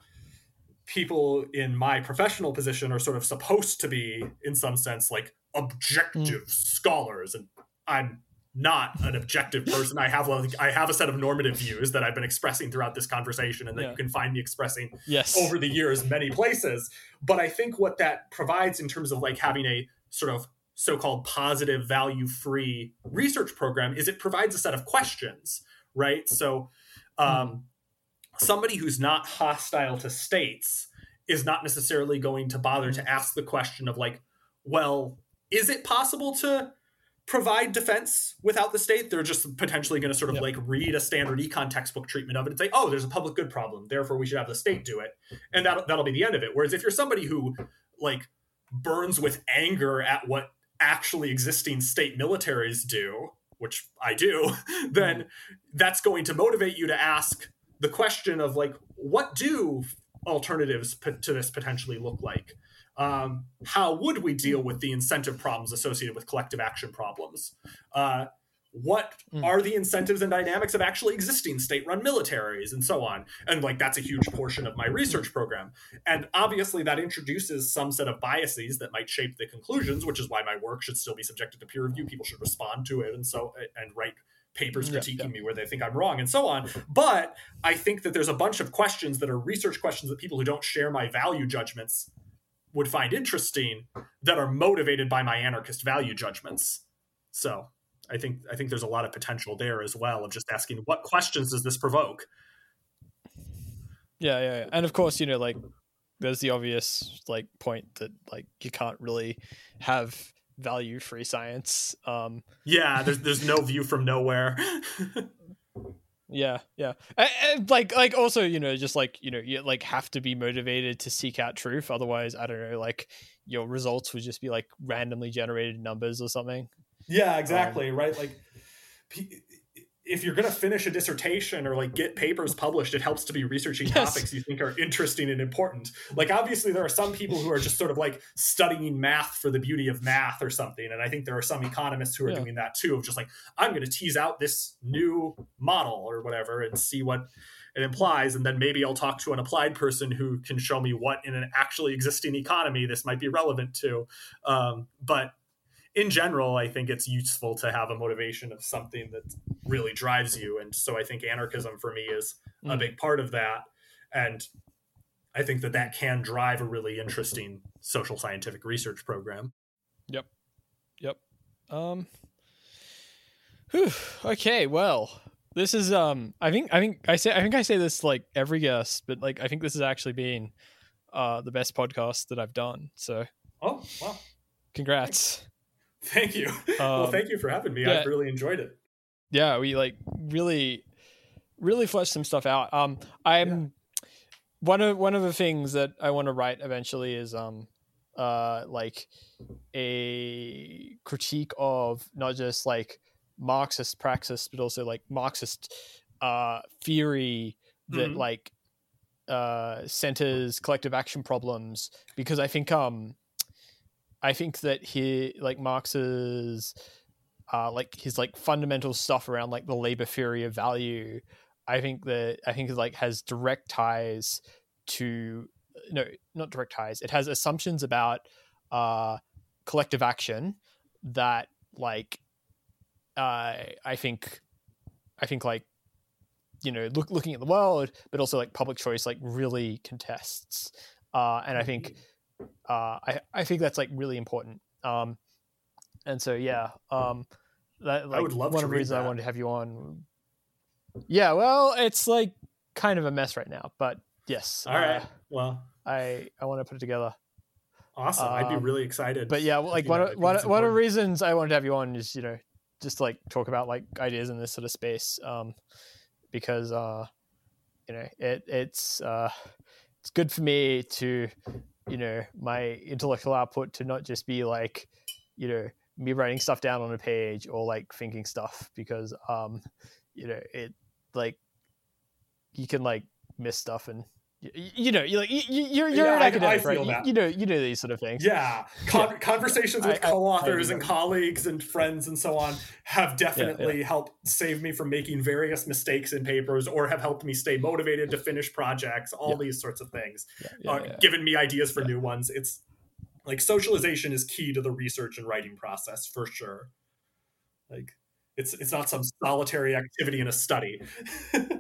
people in my professional position are sort of supposed to be, in some sense, like objective scholars, and I'm not an objective person. I have like I have a set of normative views that I've been expressing throughout this conversation, and that Yeah. you can find me expressing Yes. over the years many places. But I think what that provides in terms of like having a sort of so-called positive value-free research program is it provides a set of questions, right? So um, somebody who's not hostile to states is not necessarily going to bother to ask the question of like, well, is it possible to provide defense without the state? They're just potentially going to sort of Yep. like read a standard econ textbook treatment of it and say, oh, there's a public good problem, therefore we should have the state do it, and that that'll be the end of it. Whereas if you're somebody who like burns with anger at what actually existing state militaries do, which I do, then mm. that's going to motivate you to ask the question of like, what do alternatives to this potentially look like? Um, how would we deal with the incentive problems associated with collective action problems? Uh, what Mm. are the incentives and dynamics of actually existing state-run militaries and so on? And like that's a huge portion of my research program. And obviously that introduces some set of biases that might shape the conclusions, which is why my work should still be subjected to peer review. People should respond to it and so and write papers Yeah, critiquing yeah. me where they think I'm wrong and so on. But I think that there's a bunch of questions that are research questions that people who don't share my value judgments would find interesting that are motivated by my anarchist value judgments. So I think I think there's a lot of potential there as well of just asking what questions does this provoke? Yeah, yeah, yeah. And of course, you know, like there's the obvious like point that like you can't really have value free science. Um Yeah, there's there's no view from nowhere. yeah, yeah. And, and, like like also, you know, just like, you know, you like have to be motivated to seek out truth otherwise, I don't know, like your results would just be like randomly generated numbers or something. Yeah, um, exactly. right. Like, if you're going to finish a dissertation or like get papers published, it helps to be researching Yes. topics you think are interesting and important. Like, obviously, there are some people who are just sort of like studying math for the beauty of math or something. And I think there are some economists who are Yeah. doing that too, of just like, I'm going to tease out this new model or whatever and see what it implies. And then maybe I'll talk to an applied person who can show me what in an actually existing economy this might be relevant to. Um, but in general, I think it's useful to have a motivation of something that really drives you. And so I think anarchism for me is a Mm. big part of that. And I think that that can drive a really interesting social scientific research program. Yep. Yep. Um whew, okay, well. This is um I think I think I say I think I say this like every guest, but like I think this has actually been uh the best podcast that I've done. So Oh, wow. congrats. Thank you. well, Um, thank you for having me. yeah. I've really enjoyed it. yeah we like really really fleshed some stuff out um i'm one of one of the things that i want to write eventually is um uh like a critique of not just like marxist praxis but also like marxist uh theory that Mhm. like uh centers collective action problems because i think um i think that he like marx's uh, like his like fundamental stuff around like the labor theory of value i think that i think is like has direct ties to no not direct ties it has assumptions about uh collective action that like uh i think i think like you know look, looking at the world but also like public choice like really contests uh and i think uh i i think that's like really important um and so yeah um that like would love one to of the reasons i wanted to have you on yeah well it's like kind of a mess right now but yes All right. uh, Well, i i want to put it together awesome. I'd be um, really excited. but yeah like one know, I one, one of the reasons i wanted to have you on is you know just to, like talk about like ideas in this sort of space um, because uh, you know it it's uh, it's good for me to you know my intellectual output to not just be like you know me writing stuff down on a page or like thinking stuff because um you know it like you can like miss stuff and you, know, you're like you, you're you're Yeah, an academic, I right? feel You, that. you know, you know these sort of things. Yeah, Con- Yeah. conversations with I- I- I co-authors and colleagues and friends and so on have definitely helped save me from making various mistakes in papers, or have helped me stay motivated to finish projects. All Yeah. these sorts of things, Yeah, yeah, uh, yeah. given me ideas for Yeah. new ones. It's like socialization is key to the research and writing process for sure. Like it's it's not some solitary activity in a study.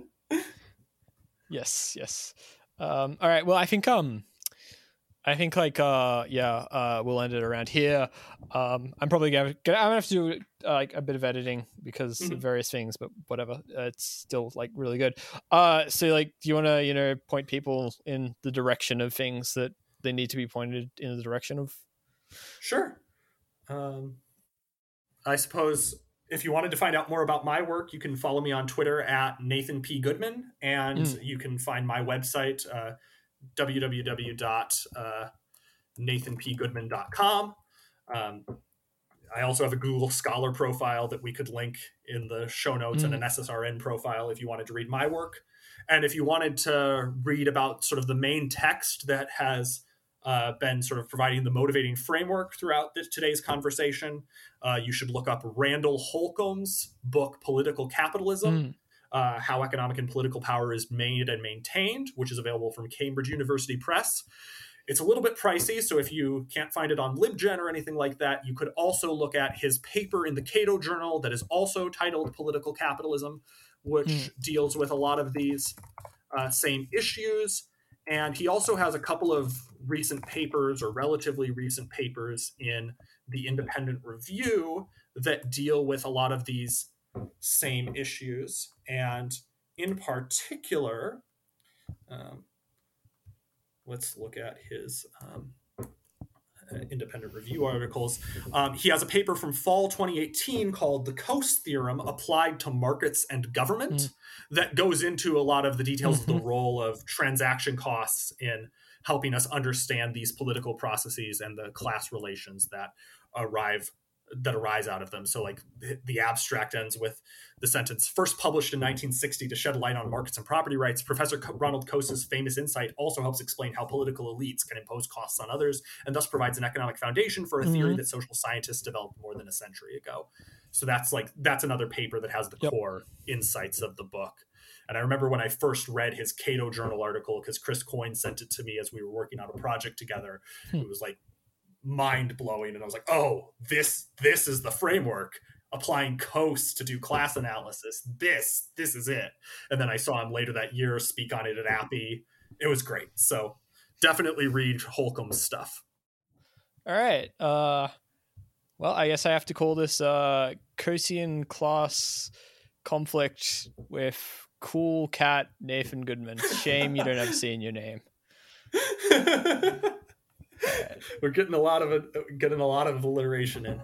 Yes, yes. Um, all right. Well, I think um, I think like uh, yeah, uh, we'll end it around here. Um, I'm probably gonna, gonna I'm gonna have to do uh, like a bit of editing because Mhm. of various things, but whatever. Uh, it's still like really good. Uh, so like, do you want to you know point people in the direction of things that they need to be pointed in the direction of? Sure. Um, I suppose if you wanted to find out more about my work, you can follow me on Twitter at Nathan P. Goodman, and Mm. you can find my website, uh, www.nathanpgoodman.com. Um, I also have a Google Scholar profile that we could link in the show notes and an SSRN profile if you wanted to read my work. And if you wanted to read about sort of the main text that has uh, been sort of providing the motivating framework throughout this, today's conversation, uh, you should look up Randall Holcombe's book, Political Capitalism Mm. uh, How Economic and Political Power is Made and Maintained, which is available from Cambridge University Press. It's a little bit pricey, so if you can't find it on LibGen or anything like that, you could also look at his paper in the Cato Journal that is also titled Political Capitalism, which Mm. deals with a lot of these uh, same issues. And he also has a couple of recent papers or relatively recent papers in the Independent Review that deal with a lot of these same issues. And in particular, um, let's look at his um, independent review articles. Um, he has a paper from fall 2018 called The Coase Theorem Applied to Markets and Government that goes into a lot of the details of the role of transaction costs in helping us understand these political processes and the class relations that arrive that arise out of them. So, like the, abstract ends with the sentence first published in 1960 to shed light on markets and property rights. Professor Ronald Coase's famous insight also helps explain how political elites can impose costs on others and thus provides an economic foundation for a theory Mhm. that social scientists developed more than a century ago. So that's like that's another paper that has the Yep. core insights of the book. And I remember when I first read his Cato Journal article because Chris Coyne sent it to me as we were working on a project together. Hmm. It was like mind blowing, and I was like, "Oh, this this is the framework." Applying Coase to do class analysis. This this is it. And then I saw him later that year speak on it at APEE. It was great. So definitely read Holcombe's stuff. All right. Uh, well, I guess I have to call this uh, Coasian class conflict with cool cat Nathan Goodman. Shame you don't have C in your name. We're getting a lot of it, getting a lot of alliteration in.